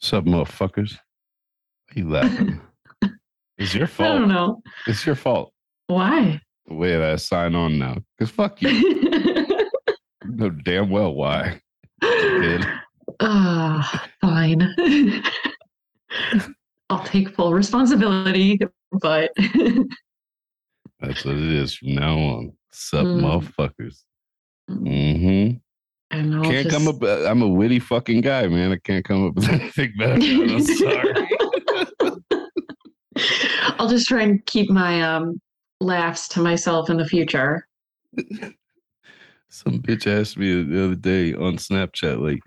What's up, motherfuckers? Why you laughing? it's your fault. I don't know. It's your fault. Why? The way that I sign on now. Because fuck you. know damn well why. Ah, fine. I'll take full responsibility, but That's what it is from now on. What's up, Mm. motherfuckers? Mm-hmm. And I'll Can't just, come up. uh, I'm a witty fucking guy, man. I can't come up with anything better. I'm sorry. I'll just try and keep my um laughs to myself in the future. Some bitch asked me the other day on Snapchat, like,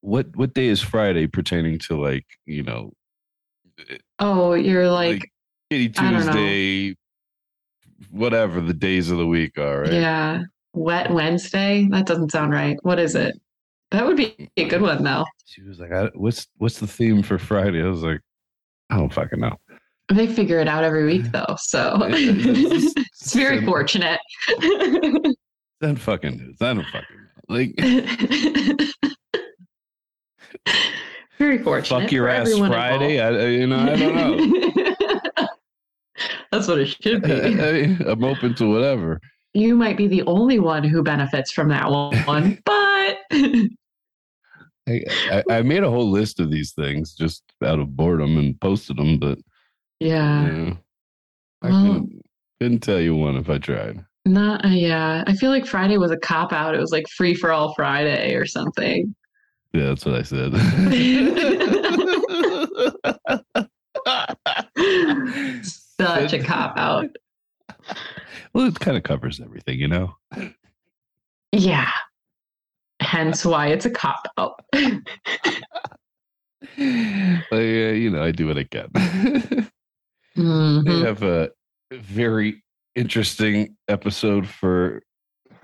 what what day is Friday pertaining to like, you know, Oh, you're like, like Kitty I don't know. Tuesday, whatever the days of the week are, right? yeah, Wet Wednesday? That doesn't sound right. What is it? That would be a good one though. She was like, I, "What's what's the theme for Friday?" I was like, "I don't fucking know." They figure it out every week though, so it's- very it's- fortunate. That fucking news. I don't fucking know. Like, very fortunate. fuck your for ass Friday. I, you know, I don't know. That's what it should be. I, I'm open to whatever. You might be the only one who benefits from that one, but I, I, made a whole list of these things just out of boredom and posted them, but yeah, yeah, I Well- couldn't, couldn't tell you one if I tried. not uh, yeah. I feel like Friday was a cop out. It was like free for all Friday or something. Yeah, that's what I said. Such a cop out. Well, it kind of covers everything, you know. Yeah. Hence why it's a cop out. Yeah, you know, I do what I can. we Mhm. have a very interesting episode for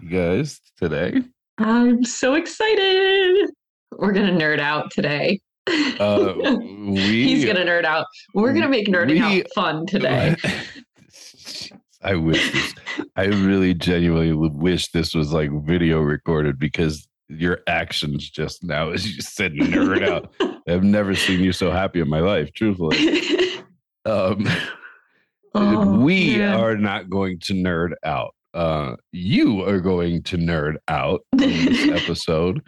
you guys today. I'm so excited. We're gonna nerd out today. Uh, we He's gonna nerd out. We're gonna make nerding we- out fun today. I wish this, I really genuinely wish this was like video recorded because your actions just now as you said nerd out. I've never seen you so happy in my life, truthfully. Um, Oh, we man. are not going to nerd out. Uh, you are going to nerd out in this episode.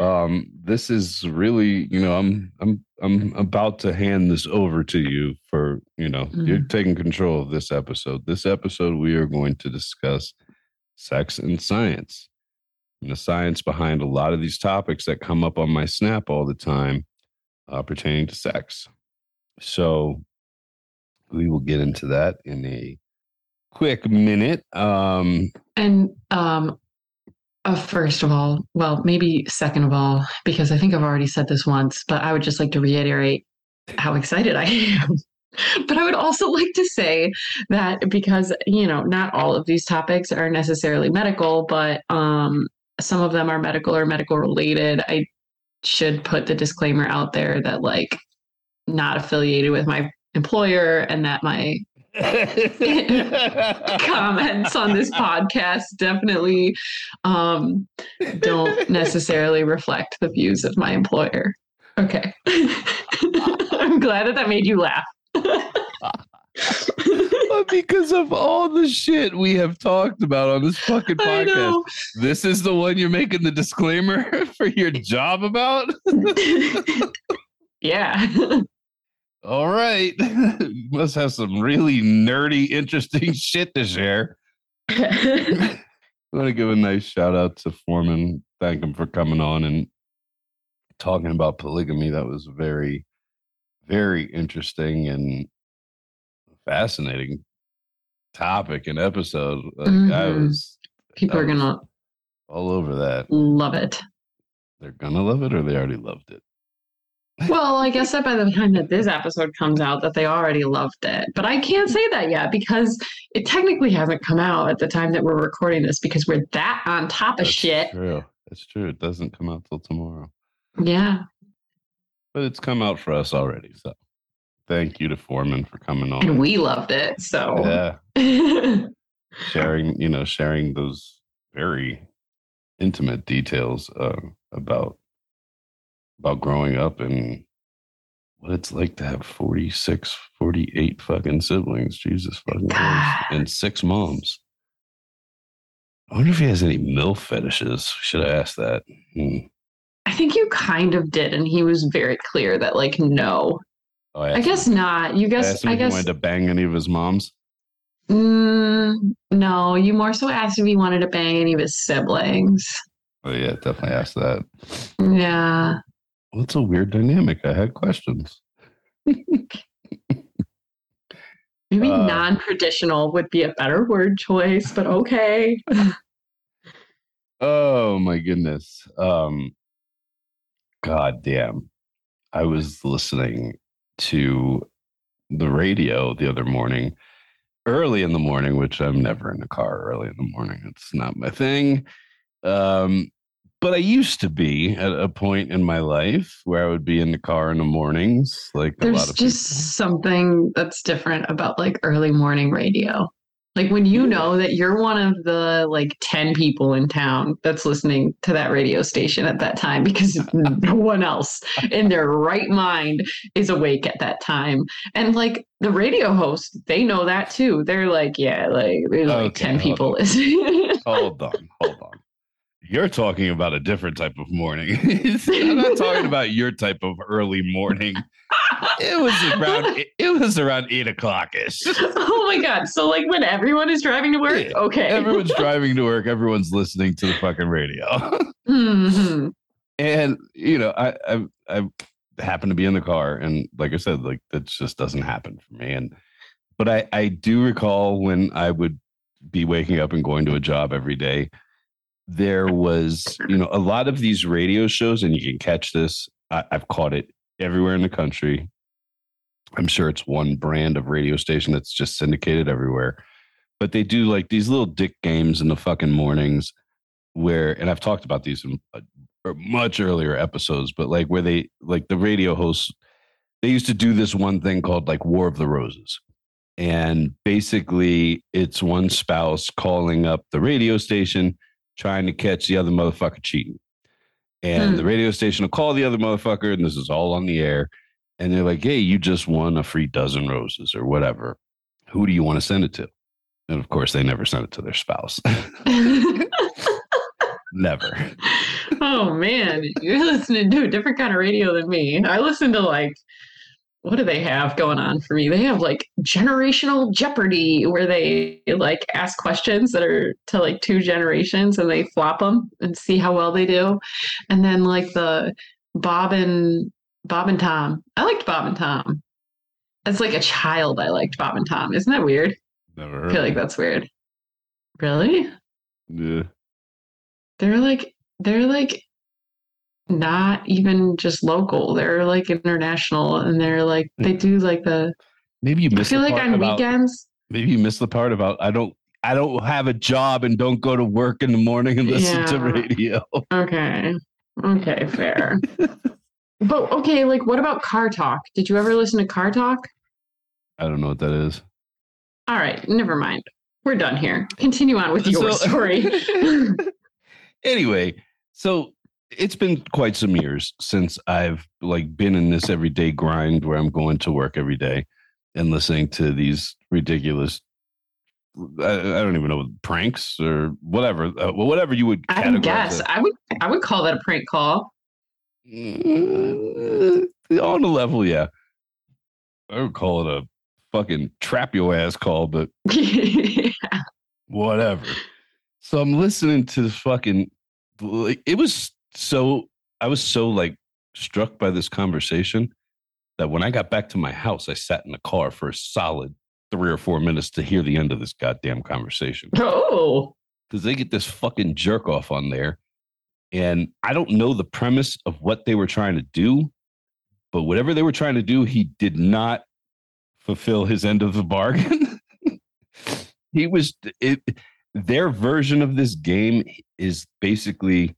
Um, this is really, you know, I'm I'm I'm about to hand this over to you for, you know, you're Mm. taking control of this episode. This episode we are going to discuss sex and science. And the science behind a lot of these topics that come up on my snap all the time uh, pertaining to sex. So we will get into that in a quick minute. Um, And um, uh, first of all, well, maybe second of all, because I think I've already said this once, but I would just like to reiterate how excited I am. But I would also like to say that because, you know, not all of these topics are necessarily medical, but um, some of them are medical or medical related. I should put the disclaimer out there that, like, not affiliated with my employer and that my comments on this podcast definitely um, don't necessarily reflect the views of my employer. Okay. I'm glad that that made you laugh. But because of all the shit we have talked about on this fucking podcast, this is the one you're making the disclaimer for your job about? yeah. All right. must have some really nerdy, interesting shit to share. I want to give a nice shout out to Foreman. Thank him for coming on and talking about polygamy. That was very, very interesting and fascinating topic and episode. Like I Mhm. was People are was- going to all over that. love it. They're gonna love it or they already loved it. Well, I guess that by the time that this episode comes out, that they already loved it. But I can't say that yet because it technically hasn't come out at the time that we're recording this because we're that on top of That's shit. True. That's true. It doesn't come out till tomorrow. Yeah. But it's come out for us already. So thank you to Foreman for coming on. And we loved it. So yeah. sharing you know sharing those very intimate details uh, about about growing up and what it's like to have 46, 48 fucking siblings. Jesus fucking Christ. And six moms. I wonder if he has any MILF fetishes. Should I ask that? Hmm. I think you kind of did, and he was very clear that like no. Oh, I, I guess him. not. You guess I, I guess he wanted to bang any of his moms. Mm, no, you more so asked if he wanted to bang any of his siblings. Oh yeah, definitely asked that. Yeah. Well, it's a weird dynamic. I had questions. Maybe uh, non-traditional would be a better word choice, but okay. oh my goodness. Um God damn. I was listening to the radio the other morning, early in the morning, which I'm never in the car early in the morning. It's not my thing. Um, but I used to be at a point in my life where I would be in the car in the mornings. Like there's just people. something that's different about like early morning radio. Like when you know that you're one of the like 10 people in town that's listening to that radio station at that time because no one else in their right mind is awake at that time. And like the radio host, they know that too. They're like, yeah, like there's okay, like 10 people listening. hold on, hold on. You're talking about a different type of morning. I'm not talking about your type of early morning. It was around. It was around eight o'clock ish. Oh my god! So like when everyone is driving to work, yeah. okay. Everyone's driving to work. Everyone's listening to the fucking radio. Mm-hmm. And you know, I I I happen to be in the car, and like I said, like that just doesn't happen for me. And but I I do recall when I would be waking up and going to a job every day there was, you know, a lot of these radio shows, and you can catch this. I, I've caught it everywhere in the country. I'm sure it's one brand of radio station that's just syndicated everywhere. But they do like these little dick games in the fucking mornings where, and I've talked about these in uh, much earlier episodes, but like where they, like the radio hosts, they used to do this one thing called like War of the Roses. And basically, it's one spouse calling up the radio station trying to catch the other motherfucker cheating. And hmm. the radio station will call the other motherfucker, and this is all on the air. And they're like, hey, you just won a free dozen roses or whatever. Who do you want to send it to? And of course, they never send it to their spouse. never. Oh man, you're listening to a different kind of radio than me. I listen to like what do they have going on for me? They have like generational Jeopardy where they like ask questions that are to like two generations and they flop them and see how well they do. And then like the Bob and Bob and Tom. I liked Bob and Tom. As like a child, I liked Bob and Tom. Isn't that weird? Never. I feel like that's weird. Really? Yeah. They're like they're like not even just local. They're like international and they're like they do like the maybe you miss I feel like on about, weekends. Maybe you miss the part about I don't I don't have a job and don't go to work in the morning and listen yeah. to radio. Okay. Okay, fair. but okay, like what about car talk? Did you ever listen to car talk? I don't know what that is. All right, never mind. We're done here. Continue on with your so, story. anyway, so it's been quite some years since I've like been in this everyday grind where I'm going to work every day and listening to these ridiculous I, I don't even know pranks or whatever uh, whatever you would I guess it. I would I would call that a prank call. Mm, on a level, yeah. I would call it a fucking trap your ass call, but yeah. whatever. So I'm listening to this fucking. It was so I was so like struck by this conversation that when I got back to my house, I sat in the car for a solid three or four minutes to hear the end of this goddamn conversation. Oh, because they get this fucking jerk off on there. And I don't know the premise of what they were trying to do, but whatever they were trying to do, he did not fulfill his end of the bargain. he was it, their version of this game is basically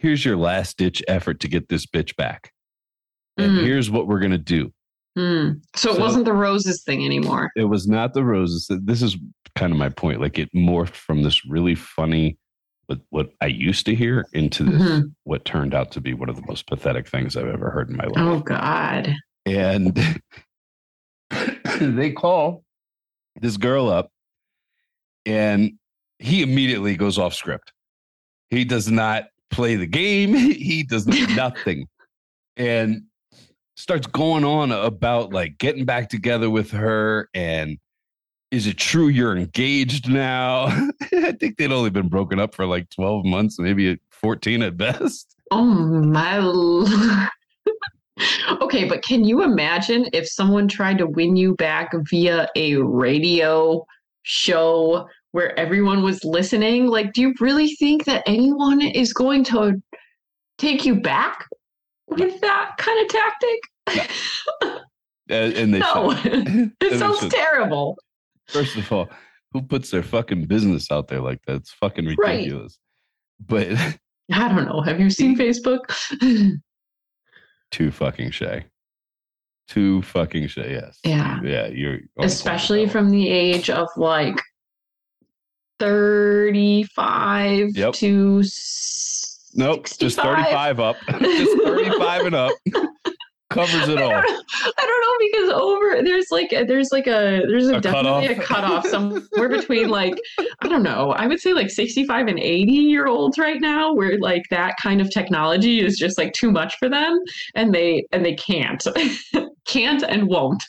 here's your last ditch effort to get this bitch back. And mm. here's what we're going to do. Mm. So, so, it wasn't the roses thing anymore. It was not the roses. This is kind of my point. Like it morphed from this really funny, what what I used to hear into this Mhm. what turned out to be one of the most pathetic things I've ever heard in my life. Oh God. And they call this girl up and he immediately goes off script. He does not play the game. He does nothing. and starts going on about like getting back together with her and is it true you're engaged now? I think they'd only been broken up for like 12 months, maybe 14 at best. Oh my. okay, but can you imagine if someone tried to win you back via a radio show where everyone was listening? Like, do you really think that anyone is going to take you back with that kind of tactic? And, and they no, it sounds terrible. First of all, who puts their fucking business out there like that? It's fucking Right. ridiculous. But I don't know. Have you seen Facebook? too fucking shay. Too fucking shay, yes. Yeah. Yeah, you're Especially from the age of like 35 Yep. to. Nope, just 35 up. just 35 and up. Covers it I all. I don't know because over there's like a, there's like a there's a, A definitely a cutoff? cutoff somewhere between like I don't know I would say like 65 and 80 year olds right now where like that kind of technology is just like too much for them and they and they can't can't and won't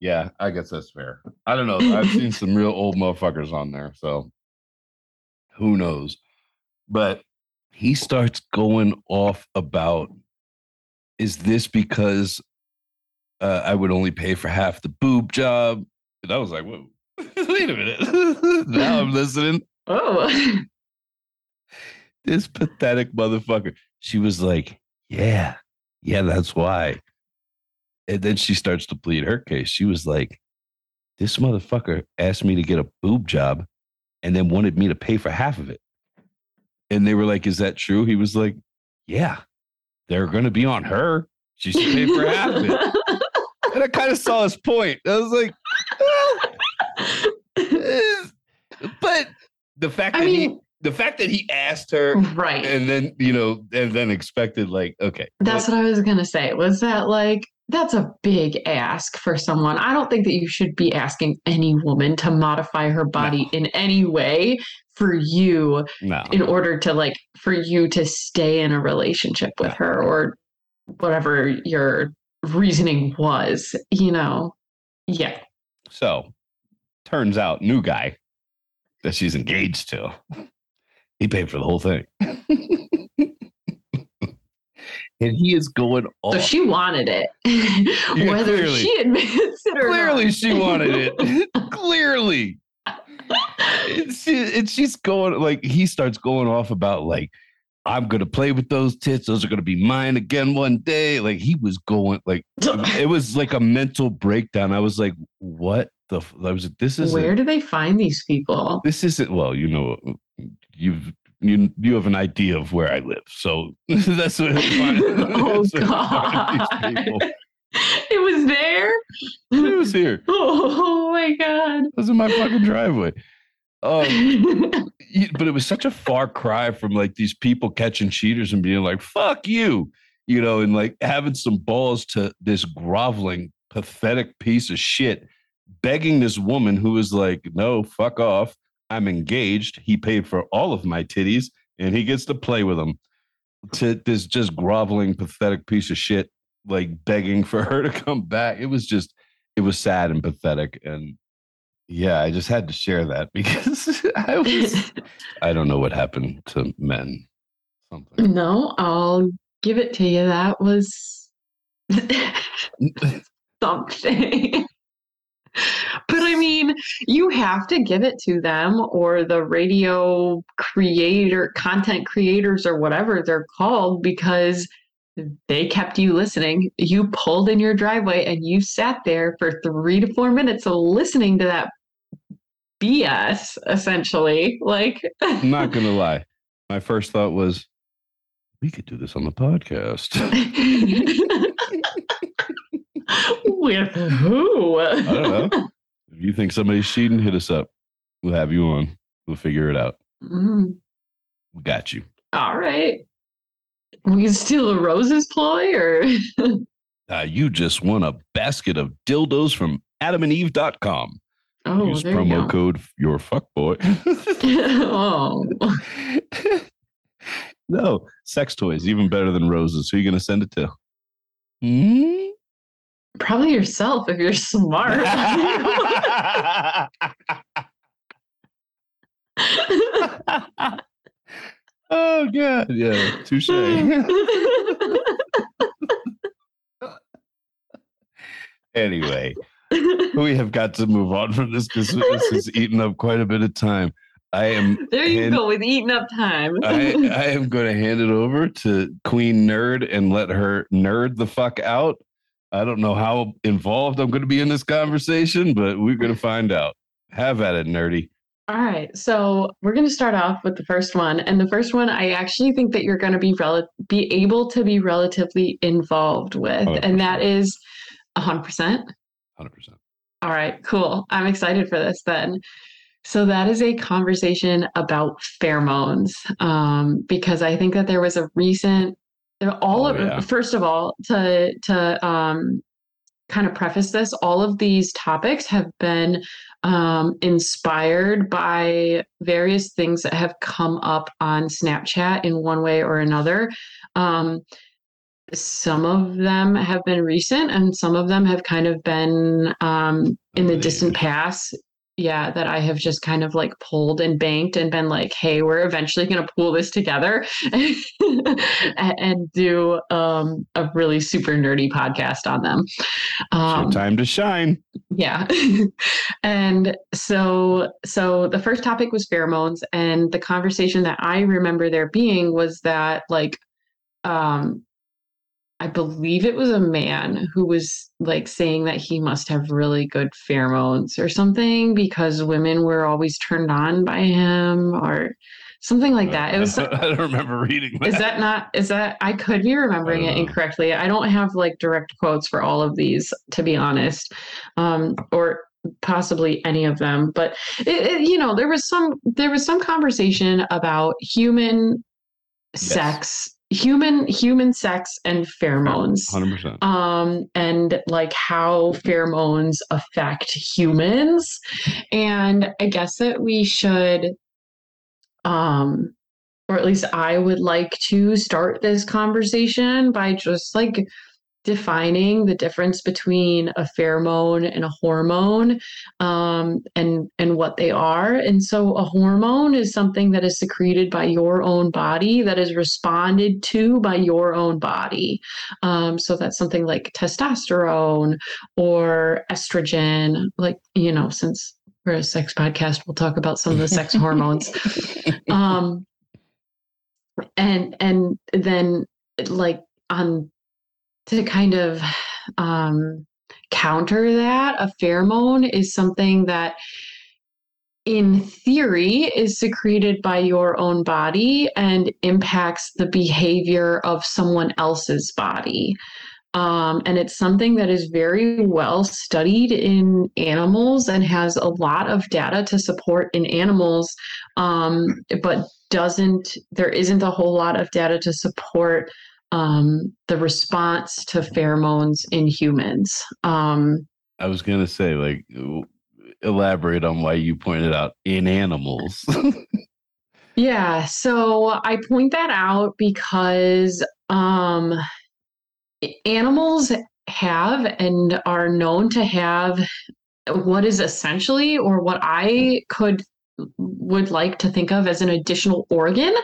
Yeah, I guess that's fair. I don't know. I've seen some real old motherfuckers on there, so who knows? But he starts going off about is this because uh, I would only pay for half the boob job? And I was like, whoa, wait a minute. now I'm listening. oh This pathetic motherfucker. She was like, yeah, yeah, that's why. And then she starts to plead her case. She was like, this motherfucker asked me to get a boob job and then wanted me to pay for half of it. And they were like, is that true? He was like, yeah, they're going to be on her. She should pay for half of it. And I kind of saw his point. I was like, eh, but the fact I that he, the fact that he asked her right and then you know and then expected like okay That's what I was gonna say. Was that like that's a big ask for someone? I don't think that you should be asking any woman to modify her body in any way for you no in order to like for you to stay in a relationship with her or whatever your reasoning was, you know. Yeah. so turns out new guy that she's engaged to he paid for the whole thing and he is going off So she wanted it. Whether clearly. she admits it or clearly not. she wanted it clearly and, she, and she's going like he starts going off about like i'm gonna play with those tits those are gonna be mine again one day like he was going like it was like a mental breakdown i was like what the f-? i was like this is Where do they find these people? this isn't well you know you've you you have an idea of where i live so that's what Oh, that's what I find God. It was there. it was here Oh my god. it was in my fucking driveway um but it was such a far cry from like these people catching cheaters and being like fuck you you know and like having some balls to this groveling pathetic piece of shit begging this woman who was like no fuck off i'm engaged he paid for all of my titties and he gets to play with them to this just groveling pathetic piece of shit like begging for her to come back it was just it was sad and pathetic and yeah i just had to share that because i was I don't know what happened to men. Something. no, I'll give it to you. That was something. But I mean, you have to give it to them or the radio creator, content creators, or whatever they're called, because they kept you listening. You pulled in your driveway and you sat there for three to four minutes listening to that BS, essentially. Like, I'm not gonna lie. My first thought was, we could do this on the podcast. with who? I don't know. If you think somebody's cheating, hit us up. We'll have you on. We'll figure it out. Mm, We got you. All right. We can steal a Rose's ploy or Uh, you just won a basket of dildos from adamandeve.com. oh, Use there you promo go. code your fuckboy. oh, no, sex toys, even better than roses. Who are you going to send it to? Hmm? Probably yourself if you're smart. oh, God. Yeah, touche. anyway, we have got to move on from this because this has eaten up quite a bit of time. I am there you hand- go with eating up time. I, I am going to hand it over to Queen Nerd and let her nerd the fuck out. I don't know how involved I'm going to be in this conversation, but we're going to find out. Have at it, nerdy. All right, so we're going to start off with the first one, and the first one I actually think that you're going to be rel- be able to be relatively involved with, and that 100%. is hundred percent. 100%. All right, cool. I'm excited for this then. So that is a conversation about pheromones, um, because I think that there was a recent, all Oh, of yeah. first of all to to um, kind of preface this, all of these topics have been um, inspired by various things that have come up on Snapchat in one way or another. Um, some of them have been recent, and some of them have kind of been um, in the distant past. Yeah, that I have just kind of like pulled and banked and been like, hey, we're eventually going to pull this together and, do um, a really super nerdy podcast on them. Um, time to shine. yeah. and so so the first topic was pheromones and the conversation that I remember there being was that like um I believe it was a man who was like saying that he must have really good pheromones or something because women were always turned on by him or something like that. It was I don't remember reading that. is that not is that I could be remembering it incorrectly. I don't have like direct quotes for all of these to be honest. Um or possibly any of them, but it, it, you know, there was some there was some conversation about human Yes. sex, human human sex and pheromones Hundred percent. um, and like how pheromones affect humans. And I guess that we should, um, or at least I would like to start this conversation by just like defining the difference between a pheromone and a hormone um, and and what they are. And so a hormone is something that is secreted by your own body that is responded to by your own body. Um, so that's something like testosterone or estrogen like you know since we're a sex podcast we'll talk about some of the sex hormones. Um and and then like on to kind of um counter that a pheromone is something that in theory is secreted by your own body and impacts the behavior of someone else's body. Um, and it's something that is very well studied in animals and has a lot of data to support in animals um, but doesn't there isn't a whole lot of data to support um, the response to pheromones in humans um, I was gonna say, like, elaborate on why you pointed out in animals. Yeah, so I point that out because um, animals have and are known to have what is essentially, or what I could would like to think of as an additional organ,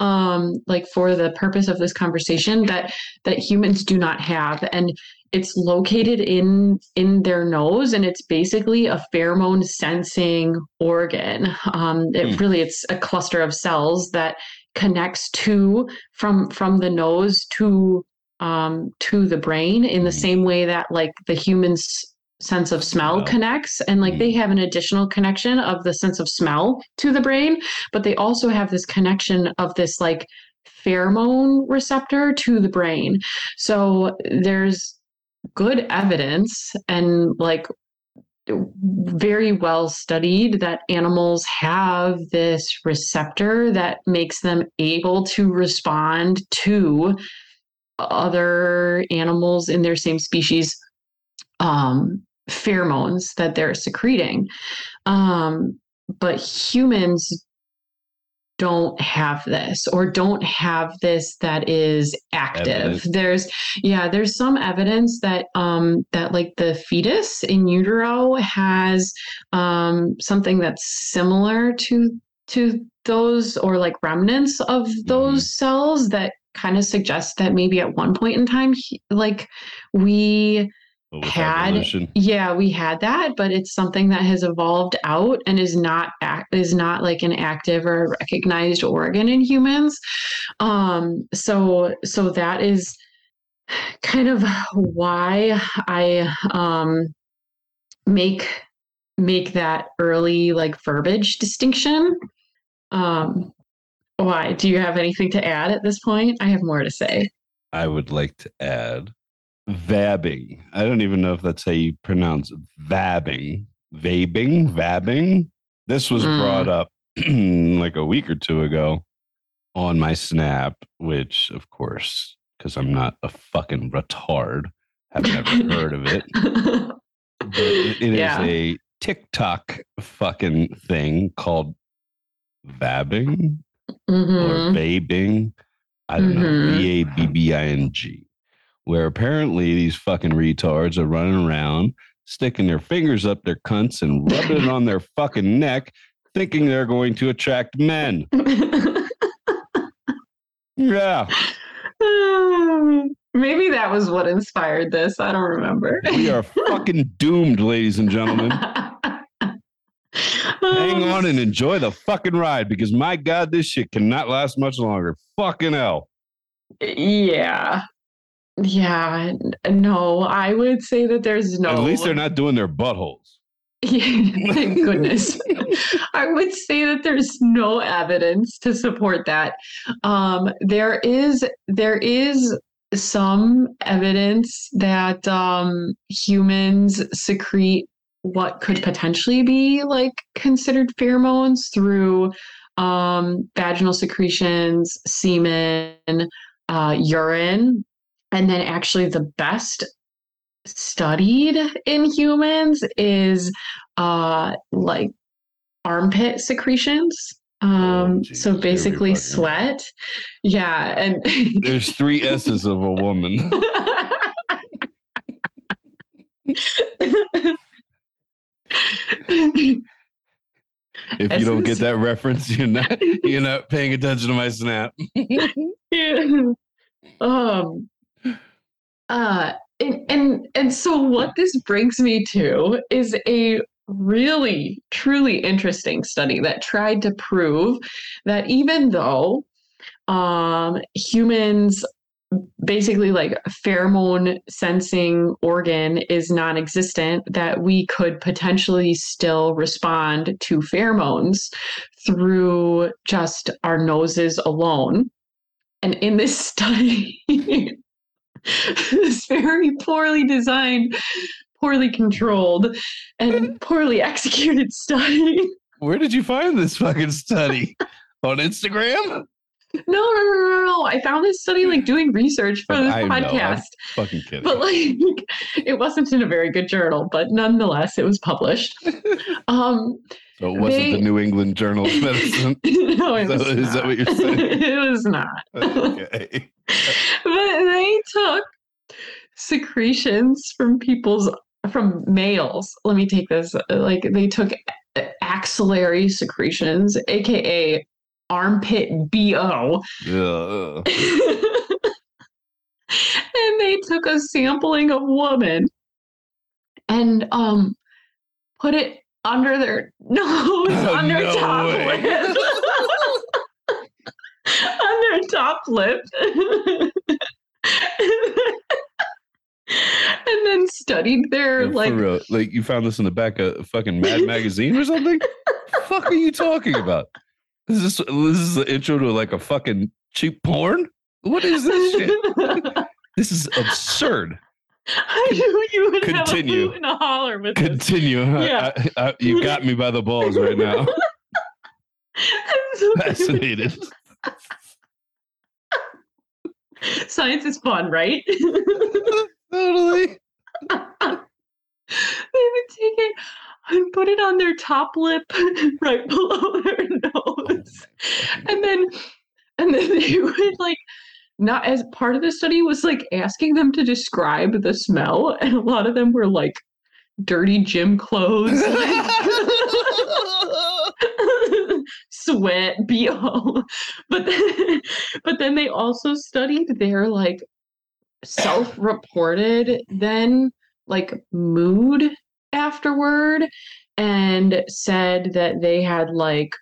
um, like for the purpose of this conversation that that humans do not have, and it's located in in their nose, and it's basically a pheromone sensing organ. Um, it Hmm. really it's a cluster of cells that connects to from from the nose to um, to the brain in the Mhm. same way that like the human's sense of smell connects and like they have an additional connection of the sense of smell to the brain but they also have this connection of this like pheromone receptor to the brain. So there's good evidence and like very well studied that animals have this receptor that makes them able to respond to other animals in their same species um, pheromones that they're secreting. Um, but humans don't have this or don't have this that is active evidence. there's yeah there's some evidence that um that like the fetus in utero has um something that's similar to to those or like remnants of those mm-hmm. cells that kind of suggest that maybe at one point in time like we had yeah we had that but it's something that has evolved out and is not act, is not like an active or recognized organ in humans. Um so so that is kind of why i um make make that early like verbiage distinction. Um why? Do you have anything to add at this point? I have more to say. I would like to add vabbing. I don't even know if that's how you pronounce it. vabbing. Vabing, vabbing. This was mm. brought up like a week or two ago on my Snap, which, of course, because I'm not a fucking retard, have never heard of it. But it, it yeah. is a TikTok fucking thing called vabbing mm-hmm. or vabing. I don't mm-hmm. know. V A B B I N G where apparently these fucking retards are running around sticking their fingers up their cunts and rubbing it on their fucking neck, thinking they're going to attract men. yeah. maybe that was what inspired this. I don't remember. we are fucking doomed, ladies and gentlemen. Hang um, on and enjoy the fucking ride because my God, this shit cannot last much longer. Fucking hell. Yeah. Yeah, no, I would say that there's no. At least they're not doing their buttholes. Thank goodness. I would say that there's no evidence to support that. Um, there is there is some evidence that um, humans secrete what could potentially be like considered pheromones through um, vaginal secretions, semen, uh, urine, and then actually the best studied in humans is uh like armpit secretions. Um oh, so basically sweat. Yeah and there's three s's of a woman. If you don't get that reference you're not you're not paying attention to my snap. Yeah. um uh, and, and and so what this brings me to is a really truly interesting study that tried to prove that even though um, humans basically like pheromone sensing organ is non-existent that we could potentially still respond to pheromones through just our noses alone. And in this study this very poorly designed, poorly controlled, and poorly executed study. Where did you find this fucking study? On Instagram? No, no, no, no, no. I found this study like doing research for this I podcast. Know, fucking kidding. But like it wasn't in a very good journal, but nonetheless it was published. Um so it wasn't they, the New England Journal of Medicine. no, it was so, Is that what you're saying? it was not. Okay. but they took secretions from people's from males. Let me take this. Like they took axillary secretions, aka armpit BO. Yeah. and they took a sampling of women and um put it under their nose, oh, on their no top way. lip. on their top lip. and then studied their yeah, like real. like you found this in the back of fucking Mad magazine or something. fuck are you talking about? Is this this is the intro to like a fucking cheap porn? What is this shit? this is absurd. I knew you would have a Continue. and a holler with this. Continue. I- Yeah. I- I- you got me by the balls right now. I'm so Fascinated. Science is fun, right? totally. they would take it and put it on their top lip right below their oh nose. And then and then they would like not as part of the study was like asking them to describe the smell and a lot of them were like dirty gym clothes sweat bo but then, but then they also studied their like self-reported then like mood afterward and said that they had like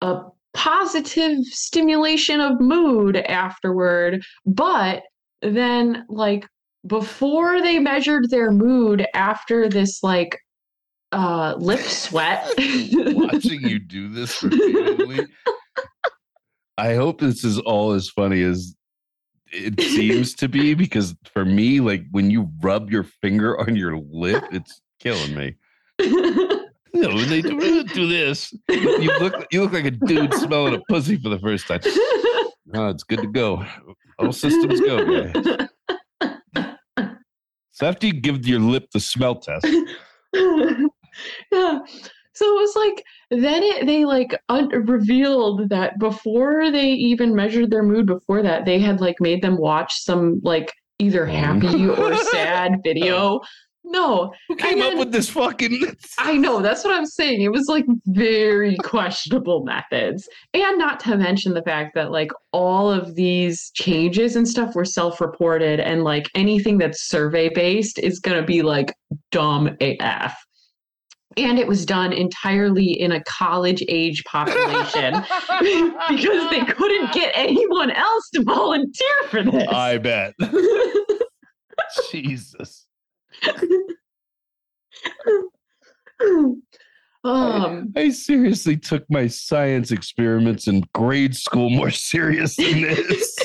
a positive stimulation of mood afterward but then like before they measured their mood after this like uh lip sweat Watching you do this repeatedly. I hope this is all as funny as it seems to be because for me, like when you rub your finger on your lip, it's killing me. You know, when they do, do this, you look you look like a dude smelling a pussy for the first time. Oh, it's good to go. All systems go, guys. So after you give your lip the smell test, yeah. So it was like then it they like un- revealed that before they even measured their mood before that they had like made them watch some like either Oh. happy or sad video. Oh. No, who came And up with this fucking? I know that's what I'm saying. It was like very questionable methods. And not to mention the fact that like all of these changes and stuff were self-reported and like anything that's survey based is going to be like dumb AF. And it was done entirely in a college age population because they couldn't get anyone else to volunteer for this. I bet. Jesus. um I seriously took my science experiments in grade school more serious than this.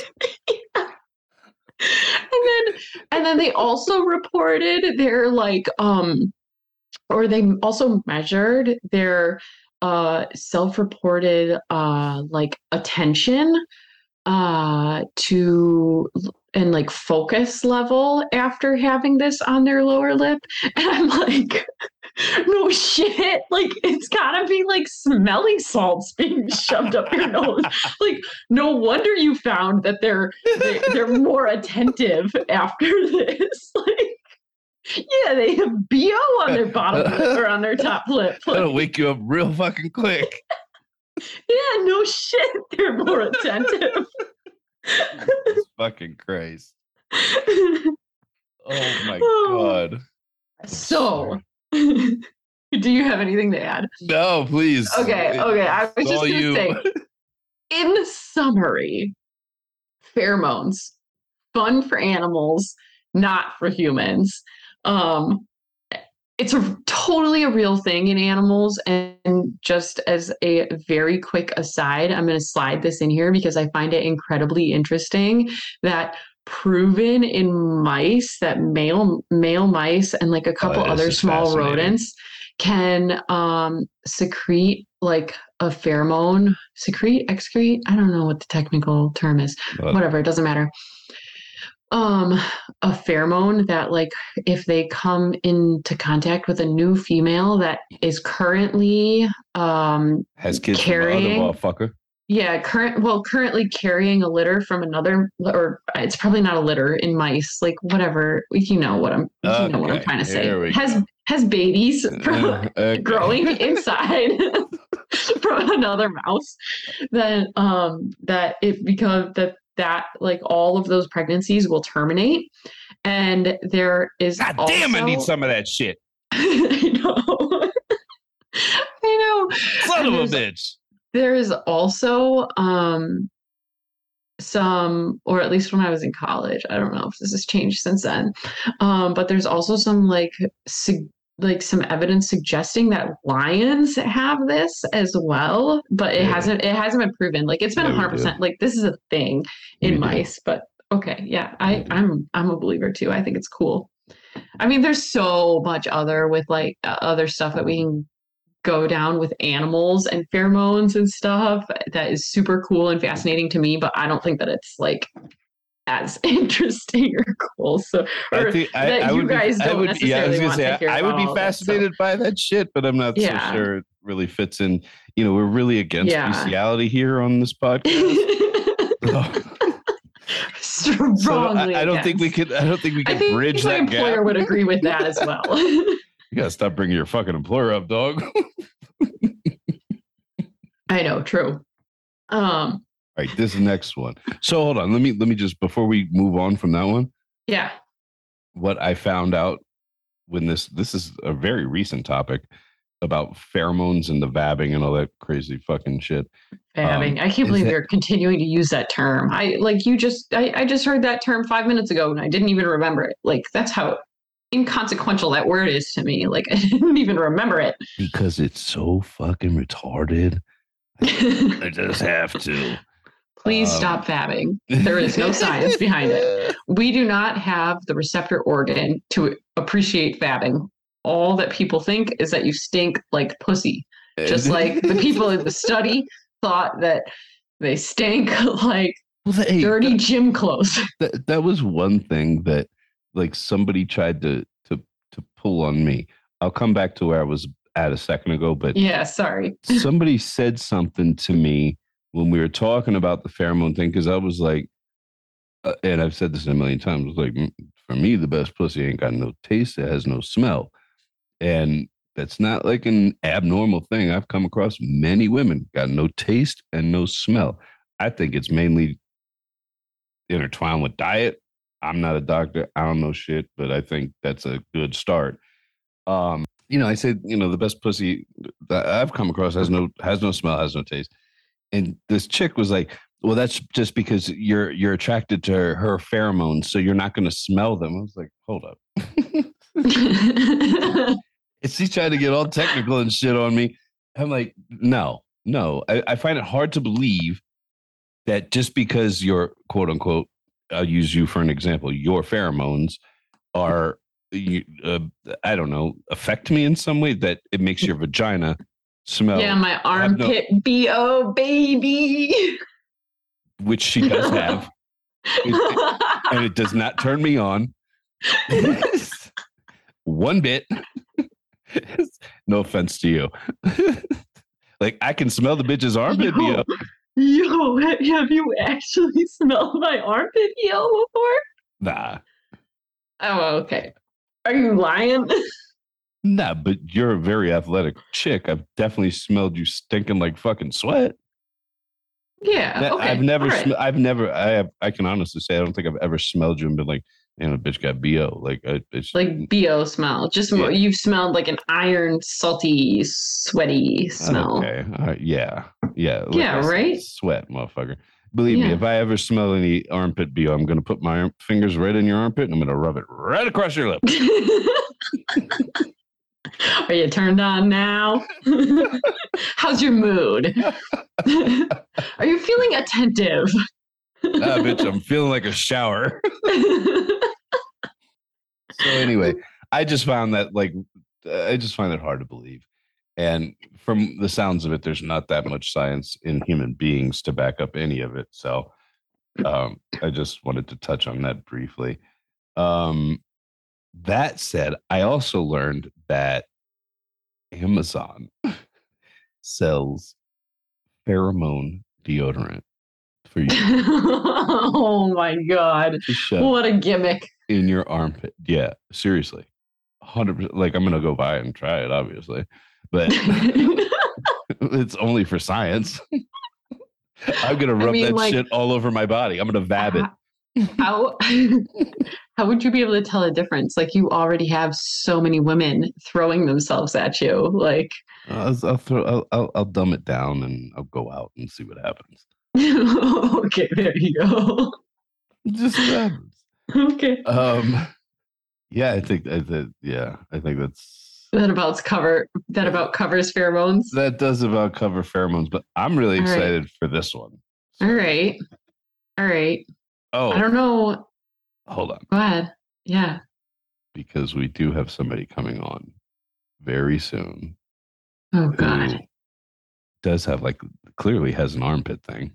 and then and then they also reported their like um or they also measured their uh self-reported uh like attention uh to and like focus level after having this on their lower lip. And i'm like no shit. Like it's gotta be like smelling salts being shoved up your nose. Like no wonder you found that they're they, they're more attentive after this. Like yeah they have bo on their bottom lip or on their top lip That'll Like, wake you up real fucking quick. yeah no shit they're more attentive fucking Christ. Oh my Oh. god. so do you have anything to add No, please. okay okay i was It's just gonna you. say in summary, pheromones, fun for animals, not for humans. Um, it's a totally a real thing in animals. And just as a very quick aside, I'm going to slide this in here because I find it incredibly interesting that proven in mice that male male mice and like a couple this other small rodents can um secrete like a pheromone secrete excrete? I don't know what the technical term is. But whatever it doesn't matter um a pheromone that like if they come into contact with a new female that is currently um has kids carrying- from other motherfucker. yeah current well currently carrying a litter from another or it's probably not a litter in mice like whatever you know what i'm you know what i'm Okay, trying to say here we has has babies from okay. growing inside from another mouse then um that it becomes that that like all of those pregnancies will terminate and there is God damn, I need some of that shit. I know I know Son And of a bitch. there is also um some or at least when i was in college i don't know if this has changed since then um but there's also some like sug- like some evidence suggesting that lions have this as well but it Yeah. hasn't it hasn't been proven. Like it's been Yeah, 100% like this is a thing We in do. mice but okay yeah i i'm i'm a believer too. I think it's cool. I mean, there's so much other with like uh, other stuff that we can go down with animals and pheromones and stuff that is super cool and fascinating to me, but I don't think that it's like as interesting or cool. So, or I think I, that I you would guys be, don't would, yeah, I was necessarily gonna say I would be all that, so- fascinated by that shit, but I'm not Yeah. so sure it really fits in. You know, we're really against Yeah. bestiality here on this podcast. So, Strongly. I, I don't think we could. I don't think we I think bridge my that employer gap. would agree with that as well. You gotta stop bringing your fucking employer up, dog. I know, true. Um, right, this next one. So hold on. Let me let me just before we move on from that one. yeah. What I found out when this this is a very recent topic about pheromones and the vabbing and all that crazy fucking shit. Vabbing. Um, I can't believe that- they're continuing to use that term. I like you just I, I just heard that term five minutes ago and I didn't even remember it. Like that's how inconsequential that word is to me. Like I didn't even remember it. Because it's so fucking retarded. I just have to. Please Um, stop vabbing. There is no science behind it. We do not have the receptor organ to appreciate vabbing. All that people think is that you stink like pussy. Just like the people in the study thought that they stink like well, hey, dirty gym clothes. that, that was one thing that like somebody tried to to to pull on me. I'll come back to where I was at a second ago, but Yeah, sorry. somebody said something to me when we were talking about the pheromone thing because I was like, uh, and I've said this a million times. Was like, "Mm, for me, the best pussy ain't got no taste; it has no smell, and that's not like an abnormal thing. I've come across many women got no taste and no smell. I think it's mainly intertwined with diet. I'm not a doctor. I don't know shit, but I think that's a good start. Um, you know, I said, you know, the best pussy that I've come across has no has no smell, has no taste. And this chick was like, "Well, that's just because you're you're attracted to her, her pheromones, so you're not going to smell them." I was like, "Hold up." Is she trying to get all technical and shit on me? I'm like, no, no. I, I find it hard to believe that just because your quote unquote, I'll use you for an example, your pheromones are, you- uh, I don't know, affect me in some way that it makes your vagina smell, yeah, my have no- armpit bo baby. which she does have, and it does not turn me on one bit. no offense to you. like I can smell the bitch's armpit. Yo, Yo. yo, have you actually smelled my armpit heel before? Nah, Oh, okay. Are you lying? Nah. But you're a very athletic chick. I've definitely smelled you stinking like fucking sweat. yeah. That- okay. I've never. right. sm- I've never. I have. I can honestly say I don't think I've ever smelled you and been like, "Man, a bitch got bo." Like, I, it's like bo smell. Just Yeah. you've smelled like an iron, salty, sweaty smell. Okay. Right. Yeah. Yeah. like Yeah, right? Sweat, motherfucker. Believe me, if I ever smell any armpit BO, I'm going to put my fingers right in your armpit and I'm going to rub it right across your lip. Are you turned on now? How's your mood? Are you feeling attentive? ah, bitch, I'm feeling like a shower. So anyway, I just found that like I just find it hard to believe. And from the sounds of it, there's not that much science in human beings to back up any of it. So um, I just wanted to touch on that briefly. Um, that said, I also learned that Amazon sells pheromone deodorant for you oh my god. What a gimmick. in your armpit. Yeah, seriously. 100% like I'm going to go buy it and try it obviously. But it's only for science. I'm going to I rub mean, that like- shit all over my body. I'm going to vab it. How how would you be able to tell a difference? Like you already have so many women throwing themselves at you. Like I'll, I'll throw I'll, I'll I'll dumb it down and I'll go out and see what happens. okay, there you go. Just what happens. Okay. Um yeah, I think I think yeah, I think that's That about cover that about covers pheromones. that does about cover pheromones, but I'm really All right. excited for this one. All right. All right. Oh, I don't know. Hold on. Go ahead. Yeah. because we do have somebody coming on very soon Oh God. does have like clearly has an armpit thing.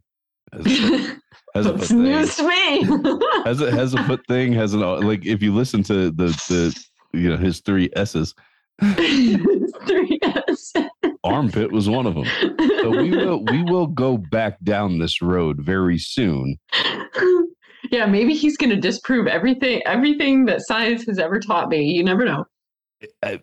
Has a has a foot thing. news to me. Has a has a foot thing. Has an like if you listen to the the you know his three S's, Three S. armpit was one of them. So we will we will go back down this road very soon. Yeah, maybe he's going to disprove everything everything that science has ever taught me. You never know. I,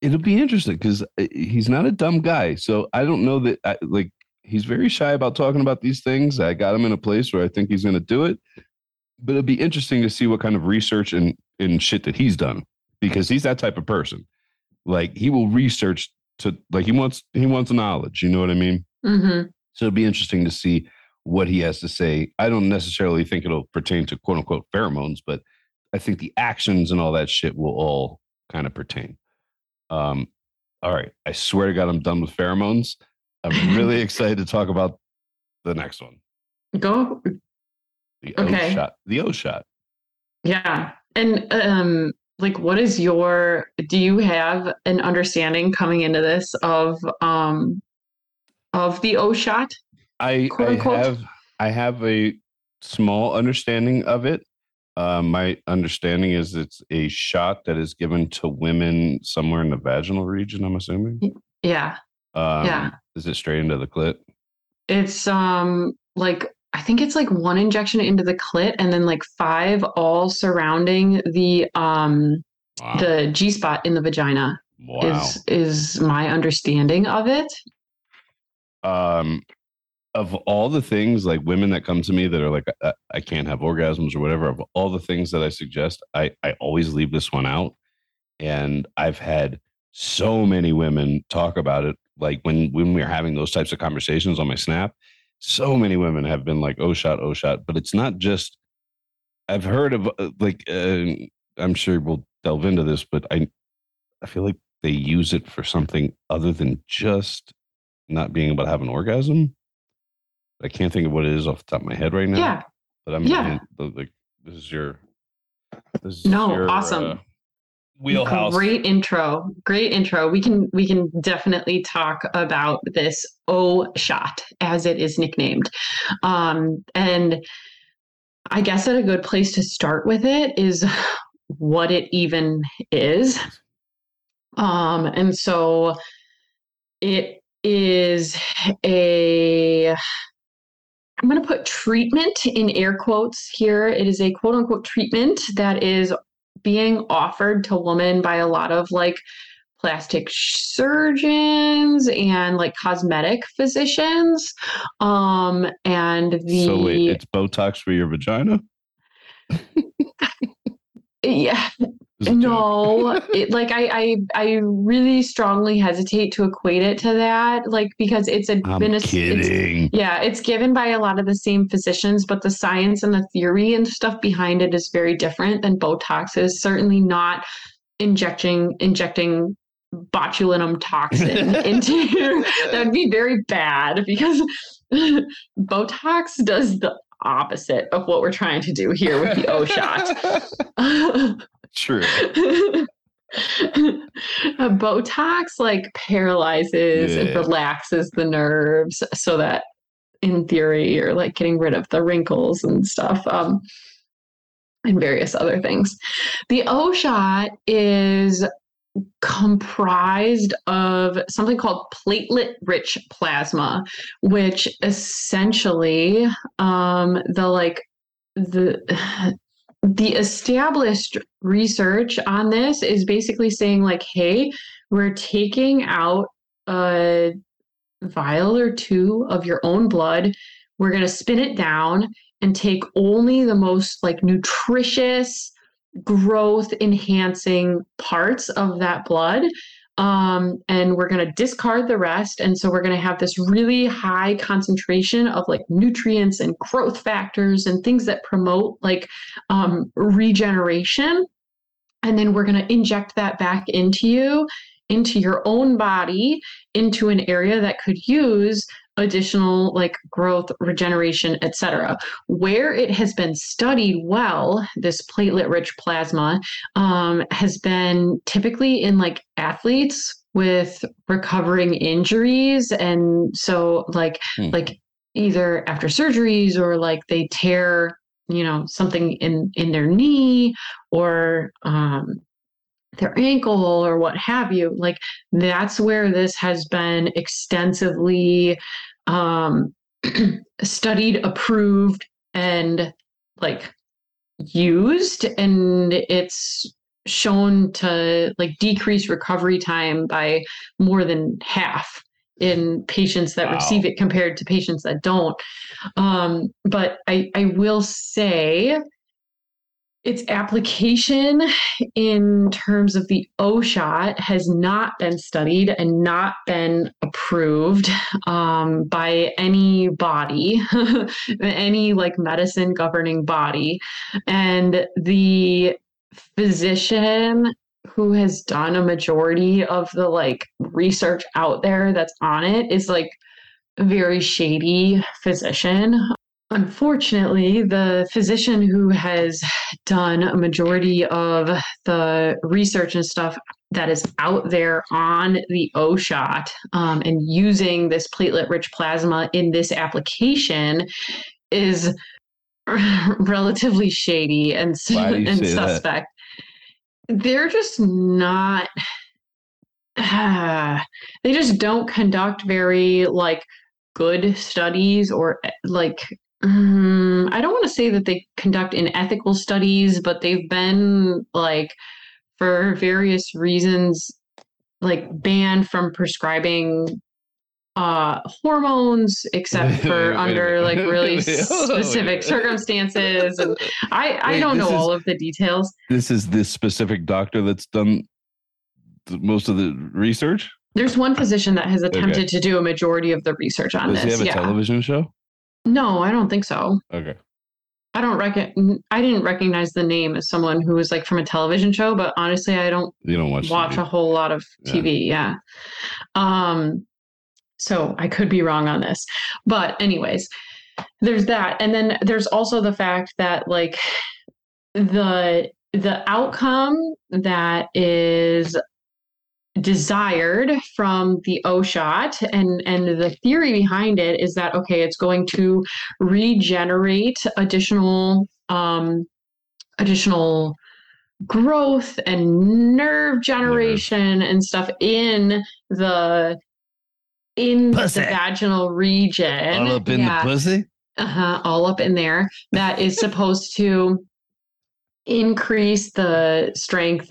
it'll be interesting because he's not a dumb guy. So I don't know that I, like he's very shy about talking about these things. I got him in a place where I think he's going to do it. But it'll be interesting to see what kind of research and and shit that he's done because he's that type of person. Like he will research to like he wants he wants knowledge. You know what I mean? hmm So it'll be interesting to see what he has to say. I don't necessarily think it'll pertain to quote unquote pheromones, but I think the actions and all that shit will all kind of pertain. Um, all right. I swear to God, I'm done with pheromones. I'm really excited to talk about the next one. Go. The O Okay. shot. The O shot. Yeah. And um like what is your do you have an understanding coming into this of um of the O shot? I, I have I have a small understanding of it. Uh, my understanding is it's a shot that is given to women somewhere in the vaginal region. I'm assuming. Yeah. Um, Yeah. Is it straight into the clit? It's um like I think it's like one injection into the clit and then like five all surrounding the um Wow. the G spot in the vagina wow. is is my understanding of it. um, of all the things like women that come to me that are like I, I can't have orgasms or whatever of all the things that i suggest i i always leave this one out and i've had so many women talk about it like when when we're having those types of conversations on my snap so many women have been like oh shot oh shot but it's not just i've heard of uh, like uh, i'm sure we'll delve into this but i i feel like they use it for something other than just not being able to have an orgasm. I can't think of what it is off the top of my head right now. Yeah. But I'm Yeah. like this is your this is No, your, awesome. uh, wheelhouse. Great intro. Great intro. We can we can definitely talk about this O shot as it is nicknamed. Um and I guess that a good place to start with it is what it even is. Um and so it is a I'm going to put treatment in air quotes here. It is a quote unquote treatment that is being offered to women by a lot of like plastic surgeons and like cosmetic physicians. Um, and the so wait, it's Botox for your vagina? yeah, This is a joke. no, it, like I, I, I really strongly hesitate to equate it to that, like because it's a I'm been a, it's- kidding. Yeah, it's given by a lot of the same physicians, but the science and the theory and stuff behind it is very different than Botox is. Certainly not injecting injecting botulinum toxin into that would be very bad because Botox does the opposite of what we're trying to do here with the O shot. True. Botox like paralyzes and relaxes the nerves so that in theory you're like getting rid of the wrinkles and stuff um and various other things. The O shot is comprised of something called platelet rich plasma which essentially um the like the the established research on this is basically saying like hey we're taking out a vial or two of your own blood we're going to spin it down and take only the most like nutritious growth enhancing parts of that blood um, and we're going to discard the rest. And so we're going to have this really high concentration of like nutrients and growth factors and things that promote like um, regeneration. And then we're going to inject that back into you into your own body into an area that could use additional like growth, regeneration, etc. Where it has been studied well, this platelet-rich plasma um, has been typically in like athletes with recovering injuries, and so like Hmm. like either after surgeries or like they tear you know something in in their knee or um their ankle or what have you like that's where this has been extensively um studied approved and like used and it's shown to like decrease recovery time by more than half in patients that Wow. receive it compared to patients that don't um but i i will say its application in terms of the O shot has not been studied and not been approved um, by any body, any like medicine governing body. And the physician who has done a majority of the like research out there that's on it is like a very shady physician. Unfortunately, the physician who has done a majority of the research and stuff that is out there on the O shot um, and using this platelet rich plasma in this application is relatively shady and, s- Why do you and say that? suspect. They're just not. they just don't conduct very like good studies or eh, like um, I don't want to say that they conduct unethical studies, but they've been like for various reasons like banned from prescribing uh hormones except for under like really Wait, hold wait specific circumstances and I I Wait, don't know is- all of the details. This is this specific doctor that's done th- most of the research. There's one physician that has attempted to do a majority of the research on Does he this. have a yeah. television show? No, I don't think so. Okay. I don't reckon I didn't recognize the name as someone who was like from a television show, but honestly, I don't You don't watch. watch TV. a whole lot of Yeah. TV. Yeah. Um, so I could be wrong on this. But, anyways, there's that. And then there's also the fact that, like, the the outcome that is desired from the O shot and and the theory behind it is that okay it's going to regenerate additional um additional growth and nerve generation and stuff in the in Pussy. the vaginal region. All up in Yeah. the pussy. uh-huh, all up in there. That is supposed to increase the strength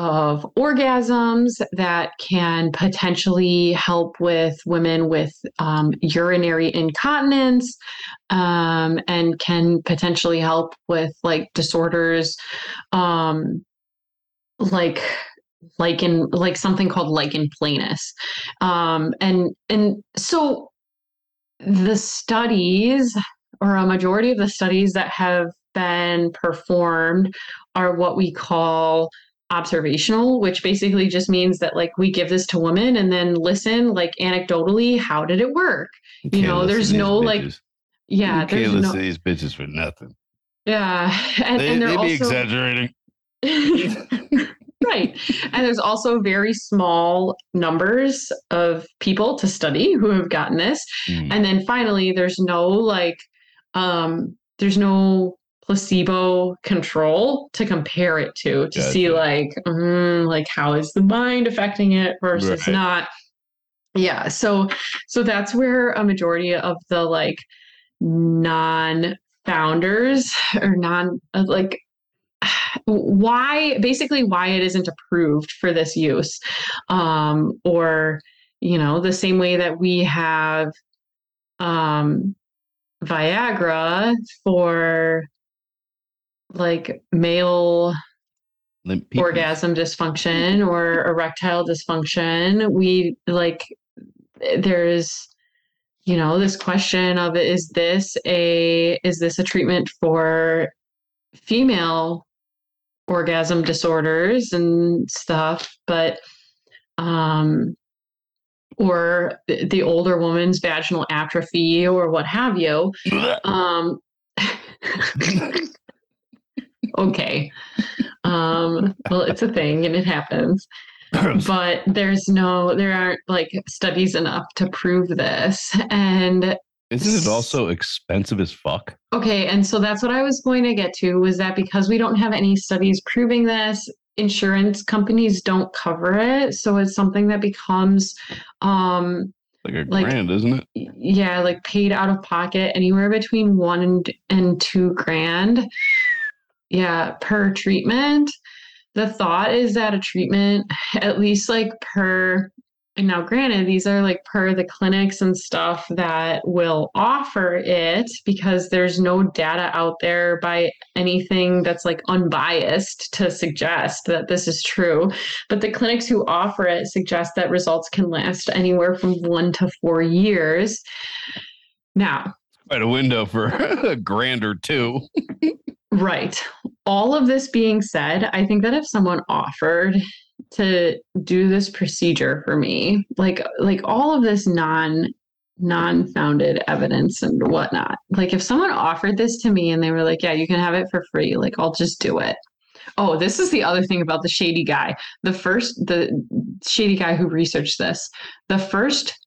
of orgasms that can potentially help with women with um, urinary incontinence um, and can potentially help with like disorders um, like in like something called lichen planus. Um, and and so the studies or a majority of the studies that have been performed are what we call observational which basically just means that like we give this to women and then listen like anecdotally how did it work You can't know, there's no, like, bitches. yeah you there's no these bitches for nothing. yeah and, They, and they they're be also exaggerating. right. And there's also very small numbers of people to study who have gotten this. Hmm. And then finally, there's no like, um, there's no placebo control to compare it to to see like, mm, like how is the mind affecting it versus Right. not. Yeah. So, so that's where a majority of the like non founders or non uh, like why basically why it isn't approved for this use um or you know the same way that we have um viagra for like male orgasm dysfunction or erectile dysfunction we like there's you know this question of is this a is this a treatment for female orgasm disorders and stuff but um or the the older woman's vaginal atrophy or what have you. Um, okay. Um, well, it's a thing and it happens, but there's no, there aren't like studies enough to prove this. And Isn't it also expensive as fuck? Okay, and so that's what I was going to get to was that because we don't have any studies proving this, insurance companies don't cover it, so it's something that becomes um Like a Like- grand, isn't it? yeah, like paid out of pocket anywhere between 1 and, and 2 grand. Yeah, per treatment. The thought is that a treatment at least like per and now granted these are like per the clinics and stuff that will offer it because there's no data out there by anything that's like unbiased to suggest that this is true but the clinics who offer it suggest that results can last anywhere from 1 to 4 years now Quite a window for a grand or two. Right. All of this being said, I think that if someone offered to do this procedure for me, like like all of this non non-founded evidence and whatnot, like if someone offered this to me and they were like, "Yeah, you can have it for free," like I'll just do it. Oh, this is the other thing about the shady guy. The first, the shady guy who researched this, the first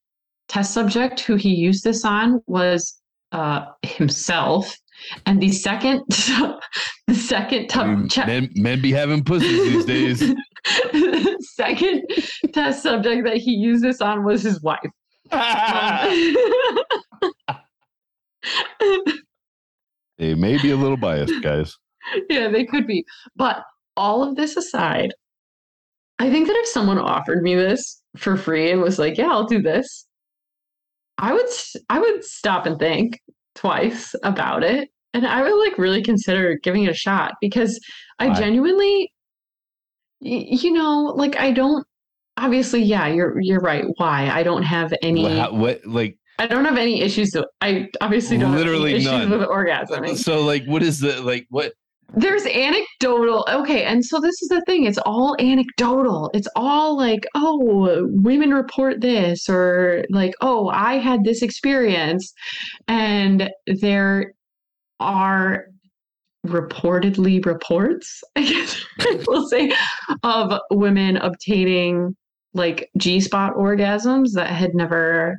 test subject who he used this on was uh, himself, and the second, the second I mean, t- men, men be having pussies these days. the second test subject that he used this on was his wife. Um, they may be a little biased, guys. yeah, they could be. But all of this aside, I think that if someone offered me this for free and was like, "Yeah, I'll do this," I would I would stop and think twice about it, and I would like really consider giving it a shot because I Why? genuinely, you know, like I don't. Obviously, yeah, you're you're right. Why I don't have any. What, what like I don't have any issues. I obviously don't Literally have any issues none. with orgasming. so like what is the like what There's anecdotal. Okay, and so this is the thing. It's all anecdotal. It's all like, oh, women report this, or like, oh, I had this experience, and there are reportedly reports, I guess we'll say, of women obtaining like G spot orgasms that had never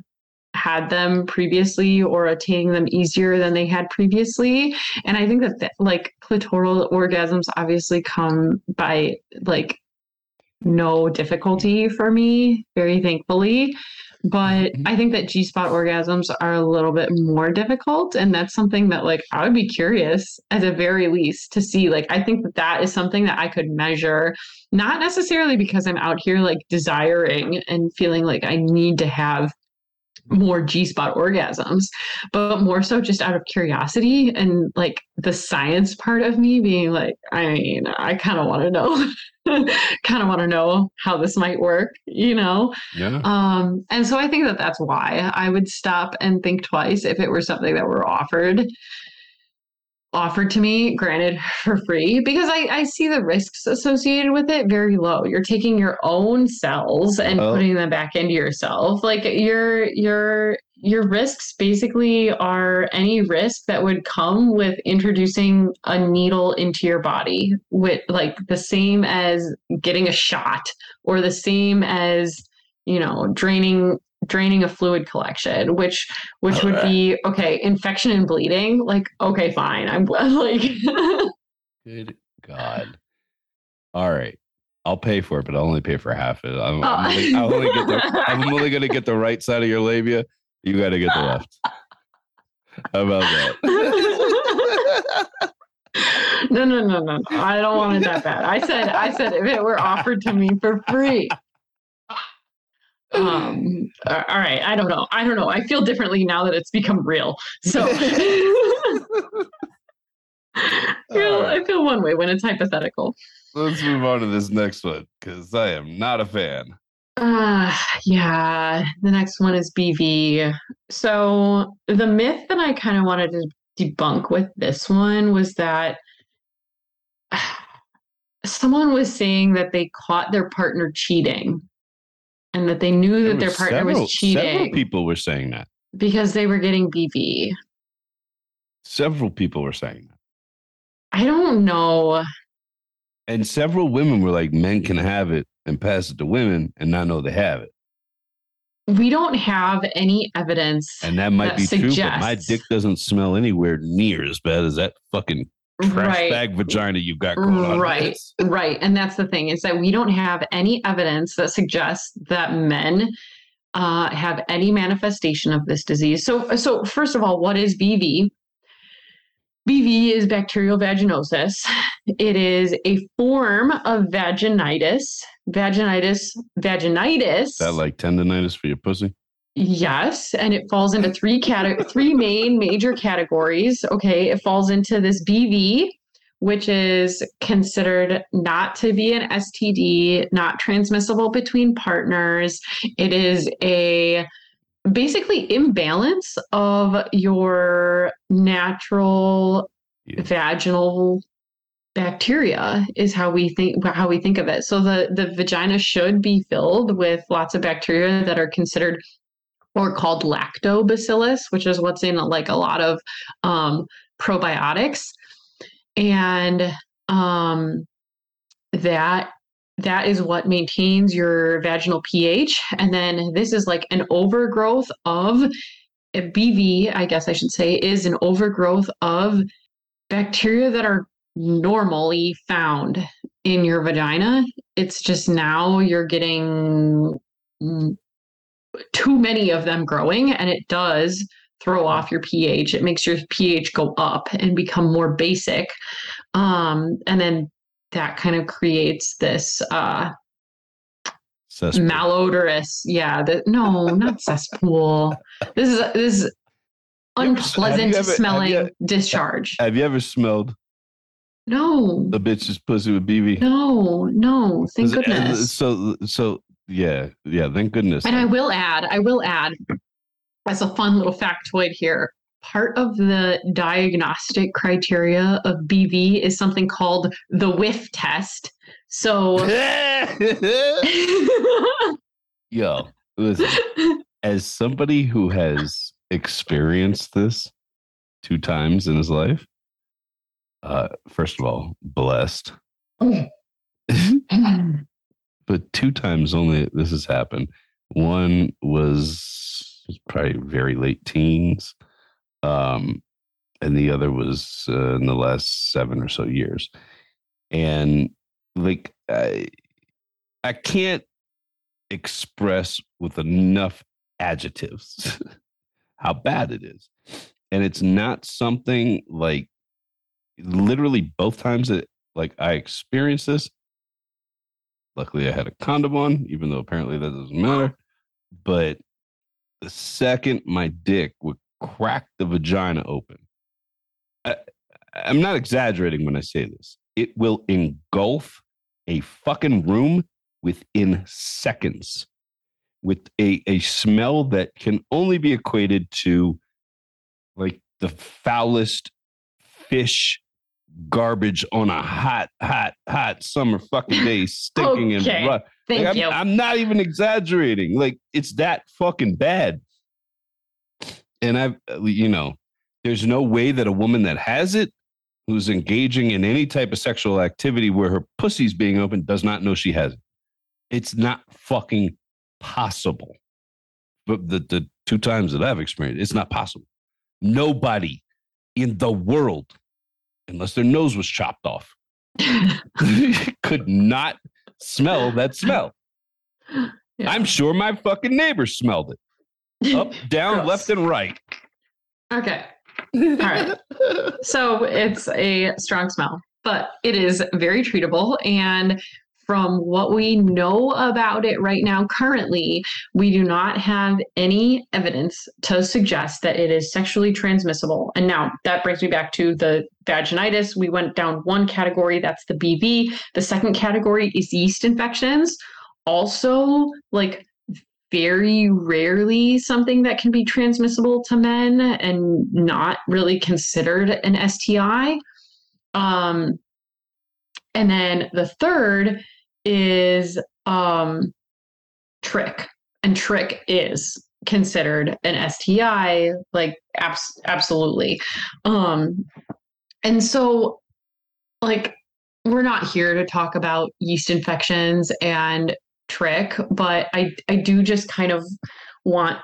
had them previously or attaining them easier than they had previously. And i think that th- like clitoral orgasms obviously come by like no difficulty for me very thankfully. But Mhm. i think that g-spot orgasms are a little bit more difficult and that's something that like i would be curious at the very least to see. Like i think that that is something that i could measure not necessarily because i'm out here like desiring and feeling like i need to have more G spot orgasms, but more so just out of curiosity and like the science part of me being like, I mean, I kind of want to know, kind of want to know how this might work, you know? yeah Um, and so I think that that's why I would stop and think twice if it were something that were offered offered to me granted for free because I, I see the risks associated with it very low. You're taking your own cells and Well- putting them back into yourself. Like your your your risks basically are any risk that would come with introducing a needle into your body with like the same as getting a shot or the same as you know draining draining a fluid collection which which would be okay infection and bleeding like okay fine i'm glad like good god. All right i'll pay for it but i'll only pay for half of it. I'm, I'm only, I only get the, I'm oh. only gonna get the right side of your labia. You gotta get the left. How about that? No no no no no. I don't want it that bad. I said i said if it were offered to me for free um all right i don't know. I don't know. I feel differently now that it's become real. So I feel, right. I feel one way when it's hypothetical. Let's move on to this next one because i am not a fan. Uh, yeah, the next one is BV. So the myth that I kind of wanted to debunk with this one was that someone was saying that they caught their partner cheating and that they knew that their partner several, was cheating Several people were saying that. because they were getting BV. Several people were saying that. I don't know. And several women were like, men can have it and pass it to women and not know they have it. We don't have any evidence And that might That be true, but my dick doesn't smell anywhere near as bad as that fucking trash right. bag vagina you've got going on. Right, right. And that's the thing is that we don't have any evidence that suggests that men uh, have any manifestation of this disease. So, so first of all, what is BV? BV is bacterial vaginosis. It is a form of vaginitis. Vaginitis, vaginitis. Is that like tendonitis for your pussy? Yes, and it falls into three cate- three main major categories. Okay, it falls into this BV, which is considered not to be an STD, not transmissible between partners. It is a basically imbalance of your natural Yeah. vaginal bacteria is how we think how we think of it. So the the vagina should be filled with lots of bacteria that are considered or called lactobacillus, which is what's in like a lot of um, probiotics, and um, that that is what maintains your vaginal pH. And then this is like an overgrowth of a BV, I guess I should say, is an overgrowth of bacteria that are normally found in your vagina. It's just now you're getting mm, too many of them growing, and it does throw off your pH. It makes your pH go up and become more basic. Um, and then that kind of creates this uh, Cesspool. malodorous. Yeah, the, no, not cesspool. This is this is You ever- have you unpleasant ever- have smelling you- discharge. Have you ever smelled No, a bitch's pussy with BV? no, no. Thank goodness. So, so yeah, yeah. Thank goodness. And I will add, I will add, as a fun little factoid here, part of the diagnostic criteria of BV is something called the whiff test. So, Yo, listen. As somebody who has experienced this two times in his life, uh, first of all, blessed. but two times only this has happened. One was probably very late teens, um, and the other was uh, in the last seven or so years. And like, I, I can't express with enough adjectives how bad it is. And it's not something like literally both times that like I experienced this. Luckily, I had a condom on, even though apparently that doesn't matter. But the second my dick would crack the vagina open, I, I'm not exaggerating when I say this. It will engulf a fucking room within seconds with a, a smell that can only be equated to like the foulest fish garbage on a hot, hot, hot summer fucking day, stinking Okay. and rough. Thank Like, I'm, you. I'm not even exaggerating. Like it's that fucking bad. And I've, you know, there's no way that a woman that has it, who's engaging in any type of sexual activity where her pussy's being open, does not know she has it. It's not fucking possible. But the, the two times that I've experienced, it's not possible. Nobody in the world, unless their nose was chopped off, could not smell that smell. Yeah. I'm sure my fucking neighbors smelled it. Up, down, Gross. left, and right. okay. All right. So it's a strong smell, but it is very treatable. And from what we know about it right now, currently, we do not have any evidence to suggest that it is sexually transmissible. And now that brings me back to the vaginitis. We went down one category, that's the BV. The second category is yeast infections. Also, like very rarely something that can be transmissible to men and not really considered an STI. Um, and then the third is um, trich, and trich is considered an STI, like abs- absolutely. Um, and so, like, we're not here to talk about yeast infections and trich, but I I do just kind of want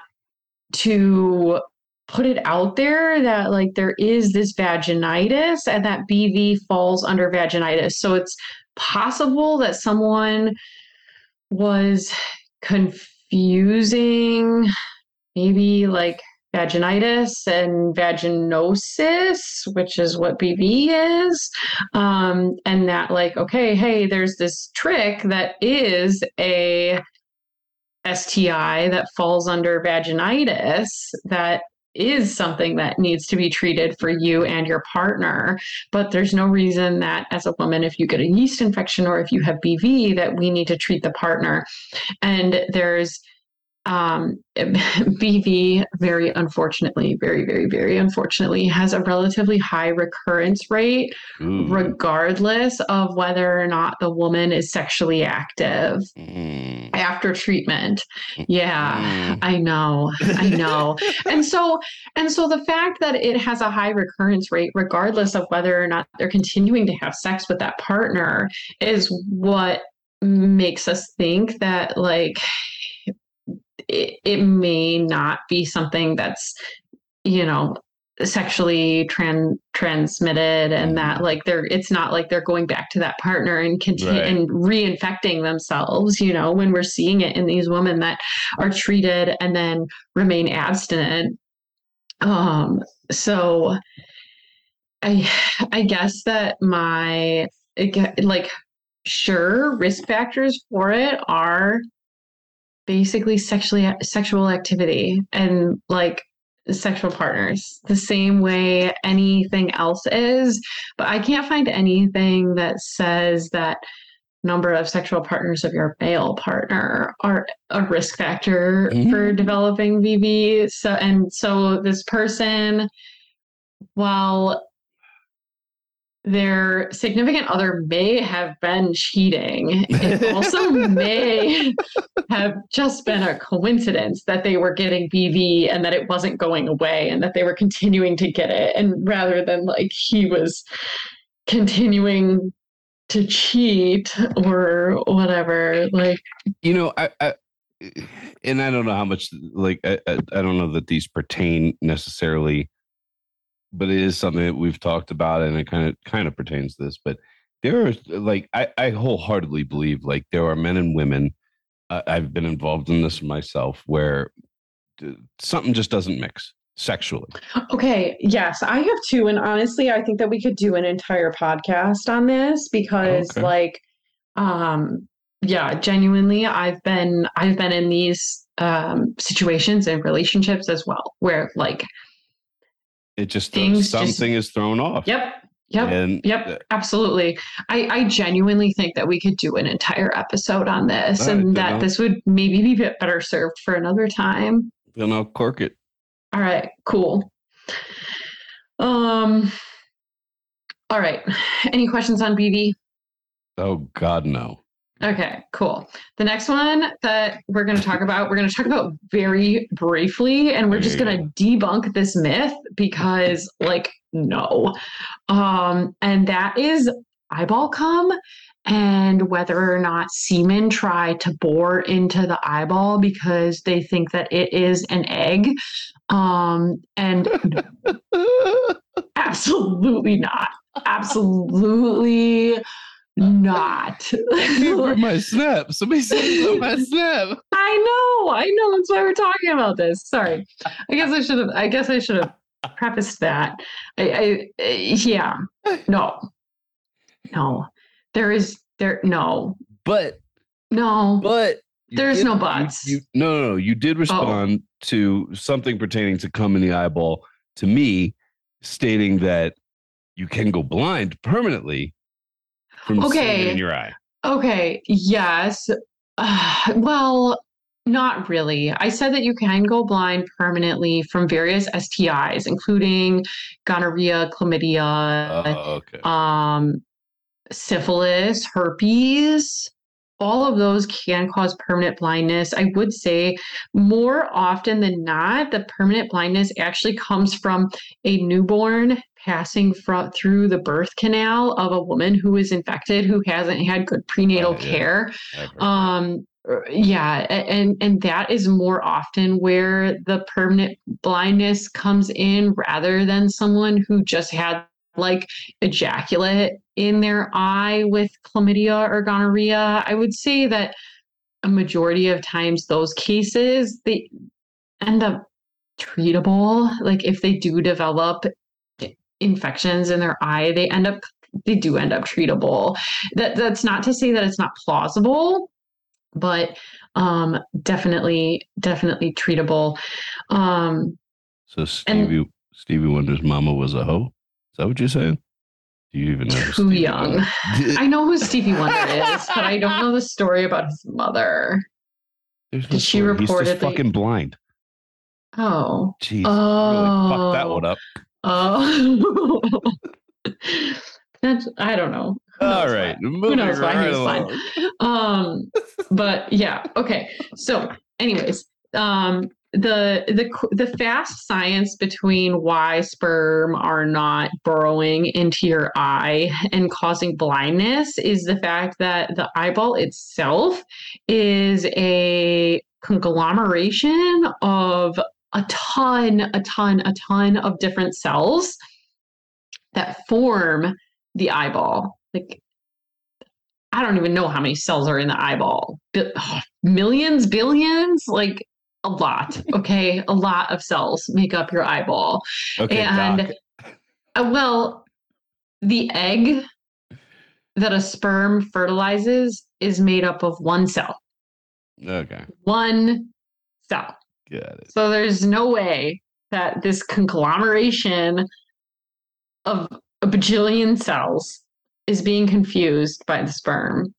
to put it out there that like there is this vaginitis and that BV falls under vaginitis. So it's possible that someone was confusing maybe like vaginitis and vaginosis, which is what BV is. Um, and that, like, okay, hey, there's this trich that is a STI that falls under vaginitis that is something that needs to be treated for you and your partner. But there's no reason that as a woman, if you get a yeast infection or if you have BV, that we need to treat the partner. And there's um, BV, very unfortunately, very, very, very unfortunately, has a relatively high recurrence rate, Ooh. regardless of whether or not the woman is sexually active Mm. after treatment. Yeah, Mm. I know, I know. and so, and so the fact that it has a high recurrence rate, regardless of whether or not they're continuing to have sex with that partner, is what makes us think that, like, it, it may not be something that's you know sexually tran- transmitted and that like they're it's not like they're going back to that partner and continue Right. and reinfecting themselves you know when we're seeing it in these women that are treated and then remain abstinent um so i i guess that my like sure risk factors for it are basically sexually sexual activity and like sexual partners the same way anything else is but i can't find anything that says that number of sexual partners of your male partner are a risk factor for Mhm. developing BV so and so this person while their significant other may have been cheating. It also may have just been a coincidence that they were getting BV and that it wasn't going away and that they were continuing to get it. And rather than like he was continuing to cheat or whatever, like, you know I, I and i don't know how much like I, I I don't know that these pertain necessarily but it is something that we've talked about and it kind of kind of pertains to this but there are like i i wholeheartedly believe like there are men and women uh, i've been involved in this myself where something just doesn't mix sexually Okay, yes, I have two. And honestly, I think that we could do an entire podcast on this because Okay. like um yeah, genuinely I've been I've been in these um situations and relationships as well where like it just Things just- something is thrown off yep, yep. and Yep, absolutely. I, I genuinely think that we could do an entire episode on this right, and that I'll- this would maybe be bit better served for another time. then i'll cork it All right, cool. Um all right. Any questions on BV? oh god no Okay, cool. The next one that we're going to talk about, we're going to talk about very briefly, and we're just going to debunk this myth because, like, no. Um, and that is eyeball cum and whether or not semen try to bore into the eyeball because they think that it is an egg. Um, and absolutely not. Absolutely not. for my snap. Somebody said my snap. I know, I know. That's why we're talking about this. Sorry. I guess I should have. I guess I should have prefaced that. I, I, yeah. No. No. There is there. No. But No. but There's did- no you- buts. You, no, no, no. You did oh. respond to something pertaining to cum in the eyeball to me, stating that you can go blind permanently from Okay. in your eye. Okay. Yes. Uh, well, not really. I said that you can go blind permanently from various STIs, including gonorrhea, chlamydia, Oh, okay. um, syphilis, herpes, all of those can cause permanent blindness. I would say more often than not, the permanent blindness actually comes from a newborn passing fro- through the birth canal of a woman who is infected who hasn't had good prenatal yeah. care. I've heard that. Um, er, yeah, and and that is more often where the permanent blindness comes in rather than someone who just had like ejaculate in their eye with chlamydia or gonorrhea. I would say that a majority of times those cases they end up treatable. Like if they do develop infections in their eye, they end up they do end up treatable. That that's not to say that it's not plausible, but um definitely definitely treatable. Um So Stevie Stevie Wonder's mama was a hoe. Is that what you're saying? Do you even know? too Stevie young. I know who Stevie Wonder is, but I don't know the story about his mother. There's Did she story. He's just fucking blind. Oh. Jeez, really fucked that Oh. one up. Oh. That's I don't know. All right. Who All knows right, why? moving knows he right was blind? along. um but yeah okay so anyways um the the the fast science between why sperm are not burrowing into your eye and causing blindness is the fact that the eyeball itself is a conglomeration of a ton a ton a ton of different cells that form the eyeball like I don't even know how many cells are in the eyeball. Bi- millions, billions, like a lot. Okay, a lot of cells make up your eyeball. Okay, and uh, well, the egg that a sperm fertilizes is made up of one cell. Okay, One cell. Got it. So there's no way that this conglomeration of a bajillion cells is being confused by the sperm.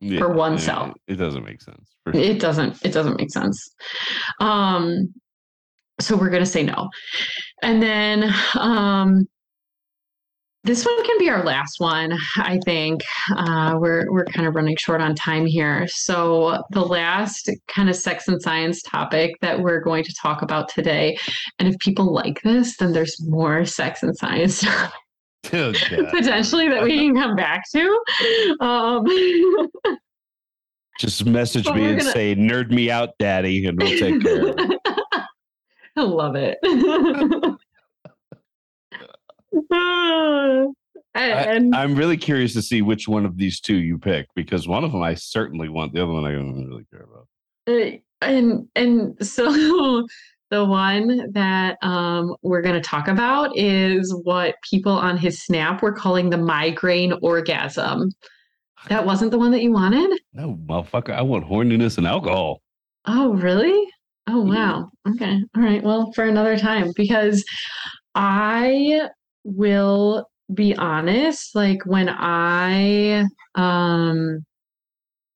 Yeah, one I mean, cell. It doesn't make sense. sure. it doesn't it doesn't make sense um so we're going to say no and then um this one can be our last one i think uh we're we're kind of running short on time here so the last kind of sex and science topic that we're going to talk about today and if people like this then there's more sex and science Oh, potentially that we can come back to um Just message me and gonna- say, "Nerd me out, Daddy," and we'll take care of it. I love it. and I'm really curious to see which one of these two you pick because one of them I certainly want, the other one I don't really care about. uh, and and so the one that um, we're going to talk about is what people on his snap were calling the migraine orgasm. That wasn't the one that you wanted. No, motherfucker, I want horniness and alcohol. Oh, really? Oh, Mhm. wow. Okay. All right. Well, for another time, because I will be honest, like when I um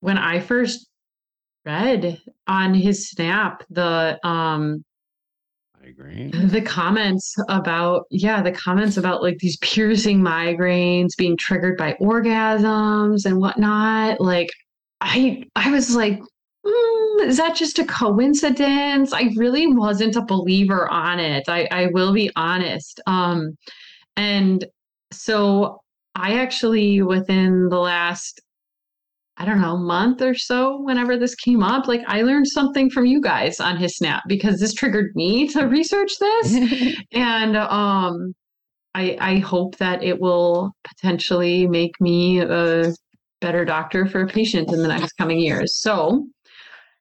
when I first read on his snap the um Migraine. the comments about yeah the comments about like these piercing migraines being triggered by orgasms and whatnot like i i was like "Hmm, is that just a coincidence? I really wasn't a believer on it. I i will be honest. Um and so i actually within the last I don't know, month or so, whenever this came up, like I learned something from you guys on his snap because this triggered me to research this. and um I I hope that it will potentially make me a better doctor for a patient in the next coming years. So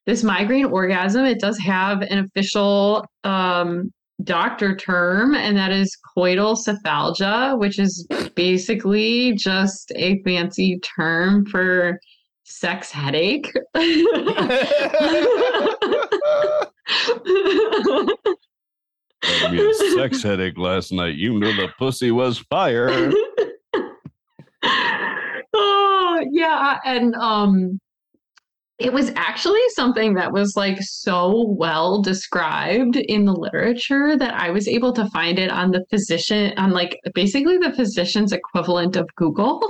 this migraine orgasm, it does have an official um doctor term, and that is coital cephalgia, which is basically just a fancy term for sex headache. Me a sex headache last night. You knew the pussy was fire. oh yeah, and um, it was actually something that was like so well described in the literature that I was able to find it on the physician on like basically the physician's equivalent of Google.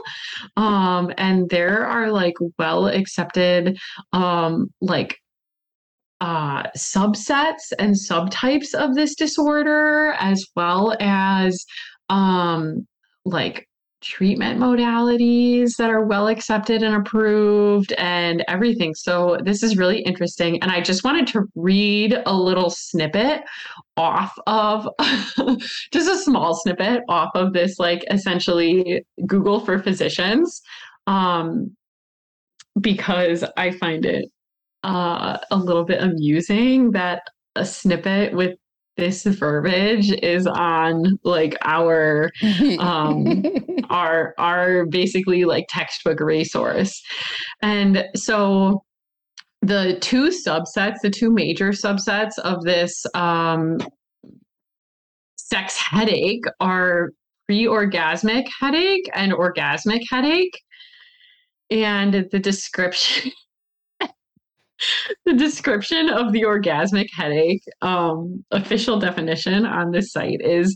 Um, and there are like well accepted um like uh subsets and subtypes of this disorder as well as um like treatment modalities that are well accepted and approved and everything. So this is really interesting. And I just wanted to read a little snippet off of just a small snippet off of this, like essentially Google for physicians. Um, because I find it uh, a little bit amusing that a snippet with this verbiage is on like our um our our basically like textbook resource. And so the two subsets the two major subsets of this um sex headache are pre-orgasmic headache and orgasmic headache. And the description the description of the orgasmic headache um, official definition on this site is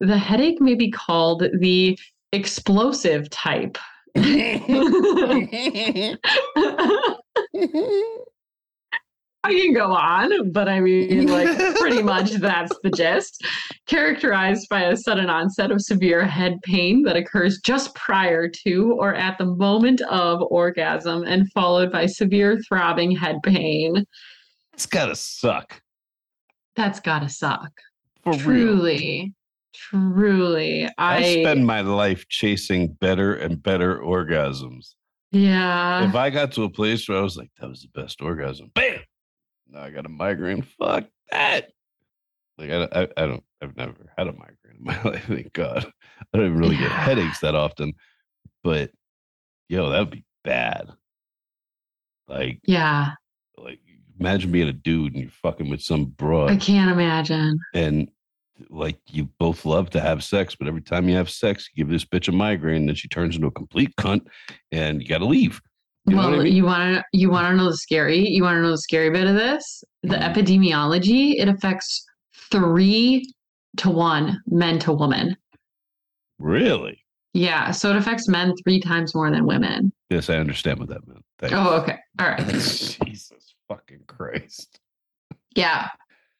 the headache may be called the explosive type I can go on, but I mean, like, pretty much that's the gist. Characterized by a sudden onset of severe head pain that occurs just prior to or at the moment of orgasm and followed by severe throbbing head pain. It's gotta suck. That's gotta suck. For real. truly, truly. I, I spend my life chasing better and better orgasms. yeah. if I got to a place where I was like, that was the best orgasm, bam! Now I got a migraine. Fuck that. Like I, I, I don't. I've never had a migraine in my life. Thank God. I don't even really get headaches that often. But yo, that would be bad. Like, yeah. like imagine being a dude and you're fucking with some broad, I can't imagine. and like you both love to have sex, but every time you have sex, you give this bitch a migraine, and then she turns into a complete cunt, and you got to leave. You well, I mean? you want to you want to know the scary? You want to know the scary bit of this? The Mhm. epidemiology. It affects three to one men to woman. Really? Yeah, so it affects men three times more than women. Yes, I understand what that meant. Thanks. Oh, okay. All right. Jesus fucking Christ. Yeah.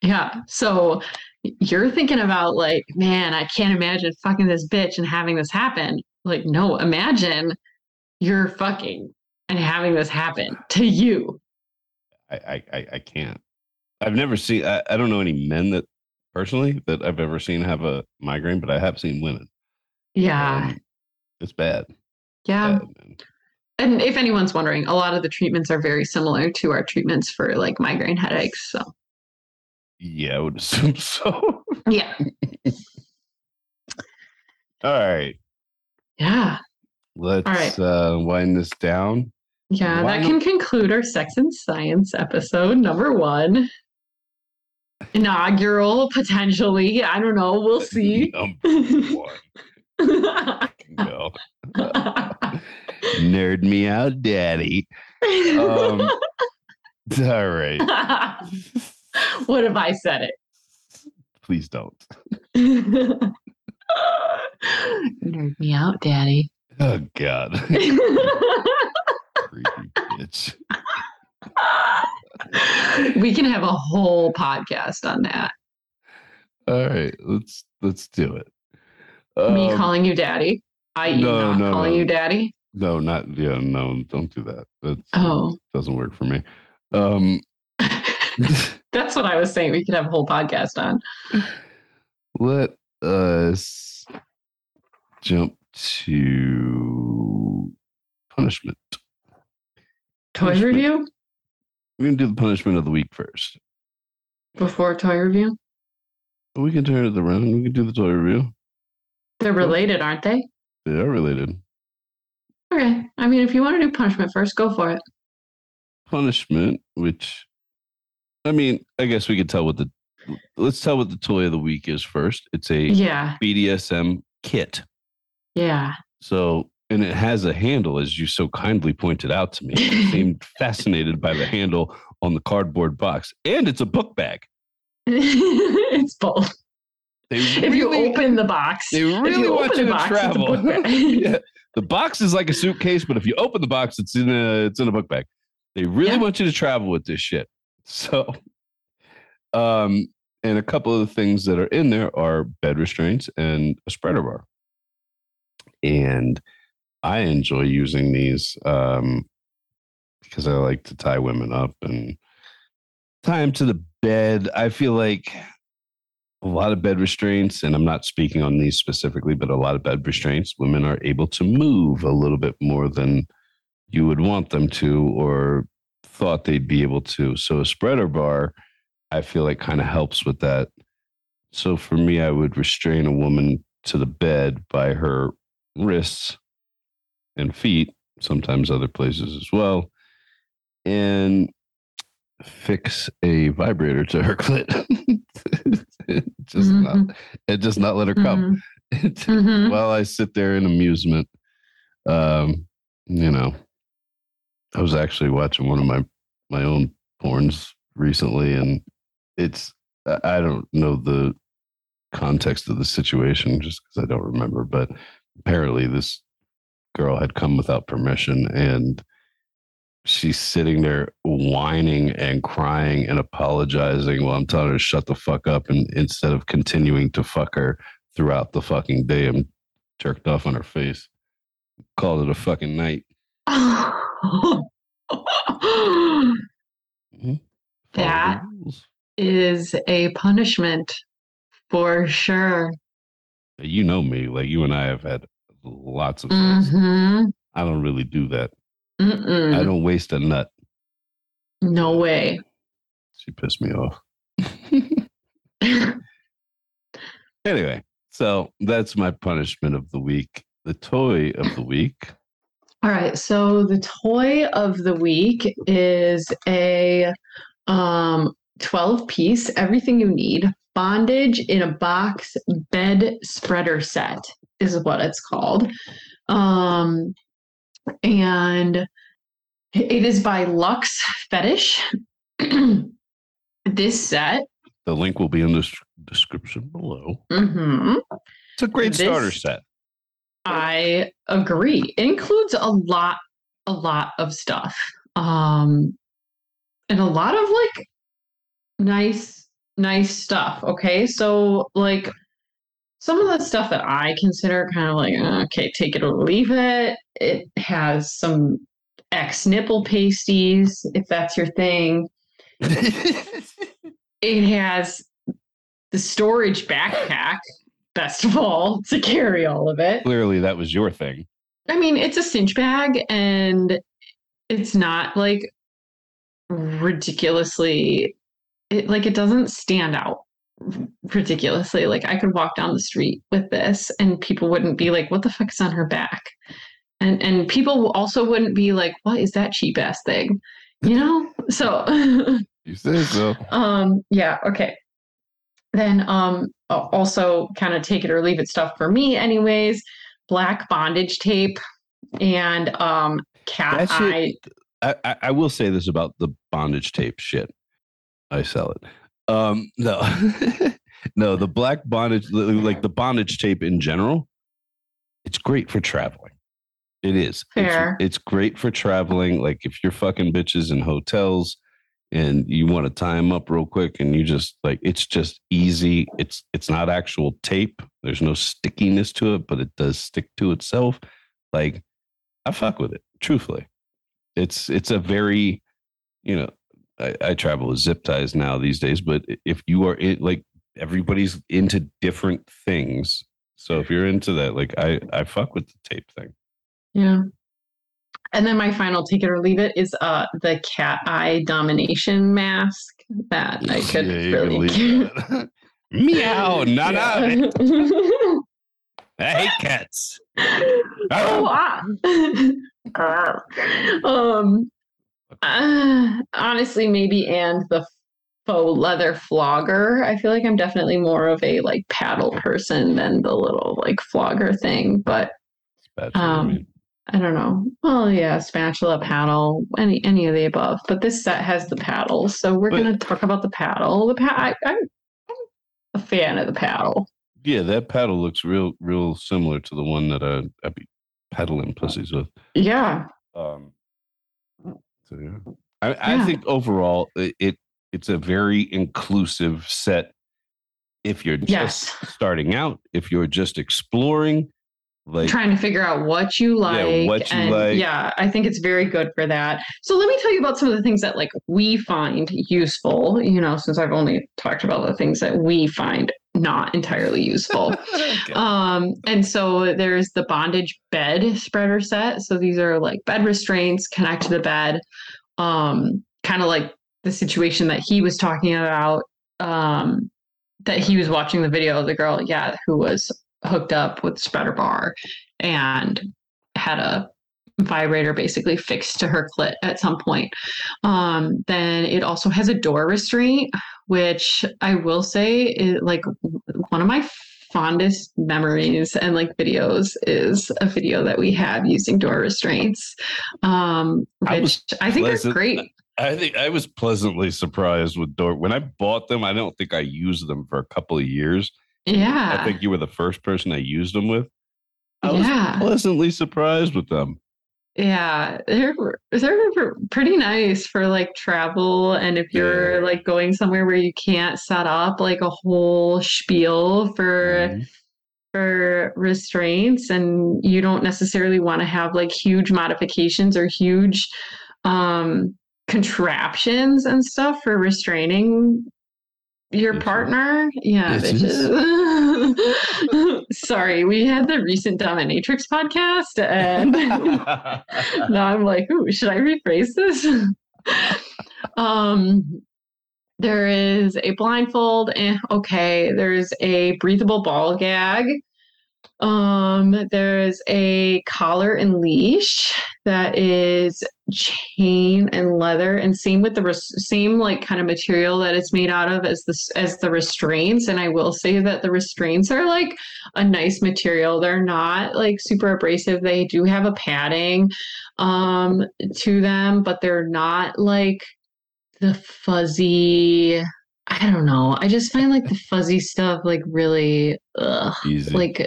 Yeah. So you're thinking about like, man, I can't imagine fucking this bitch and having this happen. Like, no, imagine you're fucking and having this happen to you. I, I, I, can't. I've never seen, I, I don't know any men that personally that I've ever seen have a migraine, but I have seen women. Yeah. Um, it's bad. yeah. bad. And if anyone's wondering, a lot of the treatments are very similar to our treatments for like migraine headaches. So, Yeah, I would assume so. yeah. All right. Yeah. Let's right. uh, wind this down. Yeah. Why that can conclude our sex and science episode number one. Inaugural, potentially. I don't know. We'll see. Number one. Go. Nerd me out, daddy. Um, all right. what if I said it? Please don't. Nerd me out, daddy. Oh, God. Creepy bitch. we can have a whole podcast on that. All right. Let's let's do it. Me Um, calling you daddy, i.e., no, not no, calling no. you daddy. No, not yeah, no, don't do that. That Oh, doesn't work for me. Um that's what I was saying. We could have a whole podcast on. let us jump to punishment. Toy Punishment. review We're gonna do the punishment of the week first. before toy review. We can turn it around. We can do the toy review. They're related, aren't they? They are related. Okay. I mean, if you want to do punishment first, go for it. Punishment, which I mean, I guess we could tell what the let's tell what the toy of the week is first. It's a Yeah. BDSM kit. Yeah. So and it has a handle, as you so kindly pointed out to me. I seemed fascinated by the handle on the cardboard box, and it's a book bag. it's both. They If you open the box, they really want you to box, travel. yeah. The box is like a suitcase, but if you open the box, it's in a it's in a book bag. They really Yeah. want you to travel with this shit. So, um, and a couple of the things that are in there are bed restraints and a spreader bar. And I enjoy using these um, because I like to tie women up and tie them to the bed. I feel like a lot of bed restraints, and I'm not speaking on these specifically, but a lot of bed restraints, women are able to move a little bit more than you would want them to or thought they'd be able to. So a spreader bar, I feel like kind of helps with that. So for me, I would restrain a woman to the bed by her wrists and feet, sometimes other places as well, and fix a vibrator to her clit. just not, it just not let her come. Mhm, mhm. While I sit there in amusement, um, you know, I was actually watching one of my my own porns recently, and it's I I don't know the context of the situation just because I don't remember, but apparently this girl had come without permission and she's sitting there whining and crying and apologizing while I'm telling her to shut the fuck up and instead of continuing to fuck her throughout the fucking day I'm jerked off on her face. Called it a fucking night. Mm-hmm. The That- is a punishment for sure. You know me, like you and I have had lots of sex. hmm I don't really do that. I Mm-mm. don't waste a nut. No way. She pissed me off. Anyway, so that's my punishment of the week. The toy of the week. All right. So the toy of the week is a um 12 piece, everything you need, bondage in a box bed spreader set is what it's called. Um and it is by Lux Fetish. this set The link will be in the description below. mhm, It's a great starter set. I agree. It includes a lot, a lot of stuff. Um and a lot of like nice, nice stuff. Okay. So like some of the stuff that I consider kind of like, uh, okay, take it or leave it. It has some X nipple pasties, if that's your thing. It has the storage backpack, best of all, to carry all of it. Clearly, that was your thing. I mean, it's a cinch bag and it's not like ridiculously it like it doesn't stand out ridiculously. Like I could walk down the street with this and people wouldn't be like, what the fuck is on her back? And and people also wouldn't be like, what is that cheap ass thing? You know? So You say so. um yeah okay then um also kind of take it or leave it stuff for me anyways black bondage tape and um cat That shit- eye I, I, I will say this about the bondage tape shit. I sell it. Um, no, no, the black bondage, like the bondage tape in general, it's great for traveling. It is. Fair. It's, it's great for traveling. Like if you're fucking bitches in hotels and you want to tie them up real quick and you just like, it's just easy. It's, it's not actual tape. There's no stickiness to it, but it does stick to itself. Like I fuck with it, truthfully it's it's a very you know I, I travel with zip ties now these days but if you are in like everybody's into different things so if you're into that like i i fuck with the tape thing yeah and then my final take it or leave it is uh the cat eye domination mask that i could Yeah, really leave that. meow nah, nah, Yeah. i hate cats oh, ah. um, uh, honestly, maybe and the faux leather flogger. I feel like I'm definitely more of a like paddle person than the little like flogger thing. But Um. I don't know. Well, yeah, spatula, paddle, any any of the above. But this set has the paddle, so we're But- gonna talk about the paddle. The pad, I, I'm, I'm a fan of the paddle. Yeah, that paddle looks real, real similar to the one that uh, I be paddling pussies with. Yeah, Um, so yeah, I, I think overall it, it it's a very inclusive set. If you're just Yes. starting out, if you're just exploring, like trying to figure out what you like. what you and like. Yeah, I think it's very good for that. So let me tell you about some of the things that like we find useful. You know, since I've only talked about the things that we find not entirely useful. Okay. Um, and so there's the bondage bed spreader set. So these are like bed restraints connect to the bed. Um, kind of like the situation that he was talking about. Um, that he was watching the video of the girl, yeah, who was hooked up with spreader bar and had a vibrator basically fixed to her clit at some point. Um, then it also has a door restraint, which I will say is like one of my fondest memories and like videos is a video that we have using door restraints. Um, I which was I, think are great. I think I was pleasantly surprised with door when I bought them. I don't think I used them for a couple of years. Yeah. I think you were the first person I used them with. I was yeah. pleasantly surprised with them. Yeah, they're they're pretty nice for like travel and if you're Yeah. like going somewhere where you can't set up like a whole spiel for Mhm. for restraints and you don't necessarily want to have like huge modifications or huge um contraptions and stuff for restraining your partner. Yeah, bitches. Sorry, we had the recent dominatrix podcast and now I'm like, ooh, should I rephrase this? um, there is a blindfold. Eh, okay. There's a breathable ball gag. Um, there's a collar and leash that is chain and leather, and same with the res- same like kind of material that it's made out of as the as the restraints. And I will say that the restraints are like a nice material. They're not like super abrasive. They do have a padding um to them, but they're not like the fuzzy I don't know. I just find like the fuzzy stuff like really ugh, like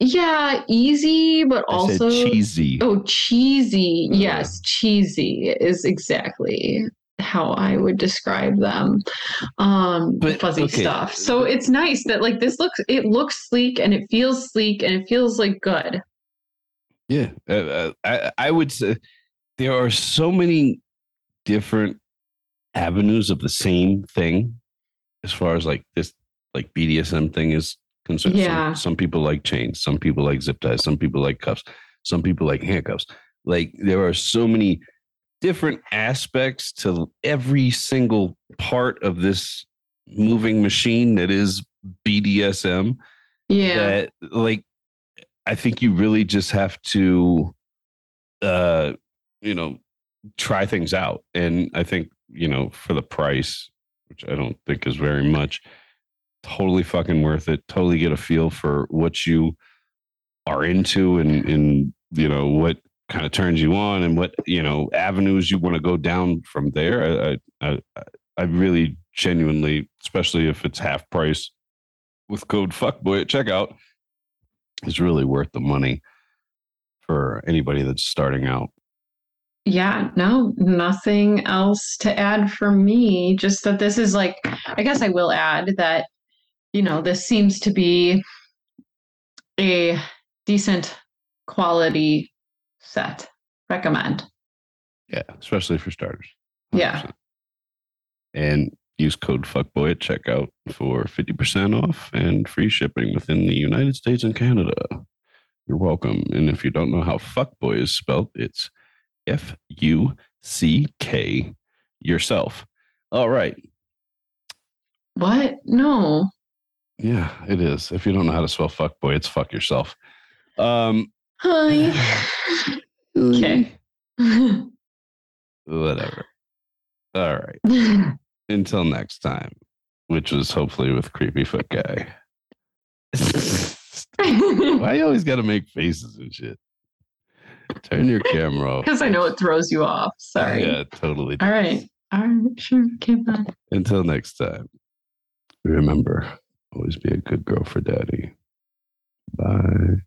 yeah, easy, but I also cheesy. oh cheesy. Uh. Yes, cheesy is exactly how I would describe them. Um But, fuzzy okay. stuff. So it's nice that like this looks it looks sleek and it feels sleek and it feels like good. Yeah, uh, uh, I I would say there are so many different avenues of the same thing, as far as like this like BDSM thing is concerned. Some- Yeah. Some, people like chains, some people like zip ties, some people like cuffs, some people like handcuffs. Like there are so many different aspects to every single part of this moving machine that is BDSM Yeah. that like I think you really just have to uh you know try things out and I think you know for the price which I don't think is very much totally fucking worth it totally get a feel for what you are into and and you know what kind of turns you on and what you know avenues you want to go down from there I I I, really genuinely especially if it's half price with code fuckboy at checkout is really worth the money for anybody that's starting out. Yeah, no, nothing else to add for me. Just that this is like, I guess I will add that, you know, this seems to be a decent quality set. Recommend. Yeah, especially for starters. Yeah. 100%. And use code fuckboy at checkout for 50% off and free shipping within the United States and Canada. You're welcome. And if you don't know how fuckboy is spelled, it's F U C K yourself. All right. What? No. Yeah, it is. If you don't know how to spell fuckboy, it's fuck yourself. Um, Hi. okay. whatever. All right. Until next time, which was hopefully with Creepy Foot Guy. Why you always got to make faces and shit? Turn your camera off. Because I know it throws you off. Sorry. Yeah, totally. All right. All right. Sure. Okay. Bye. Until next time, remember always be a good girl for daddy. Bye.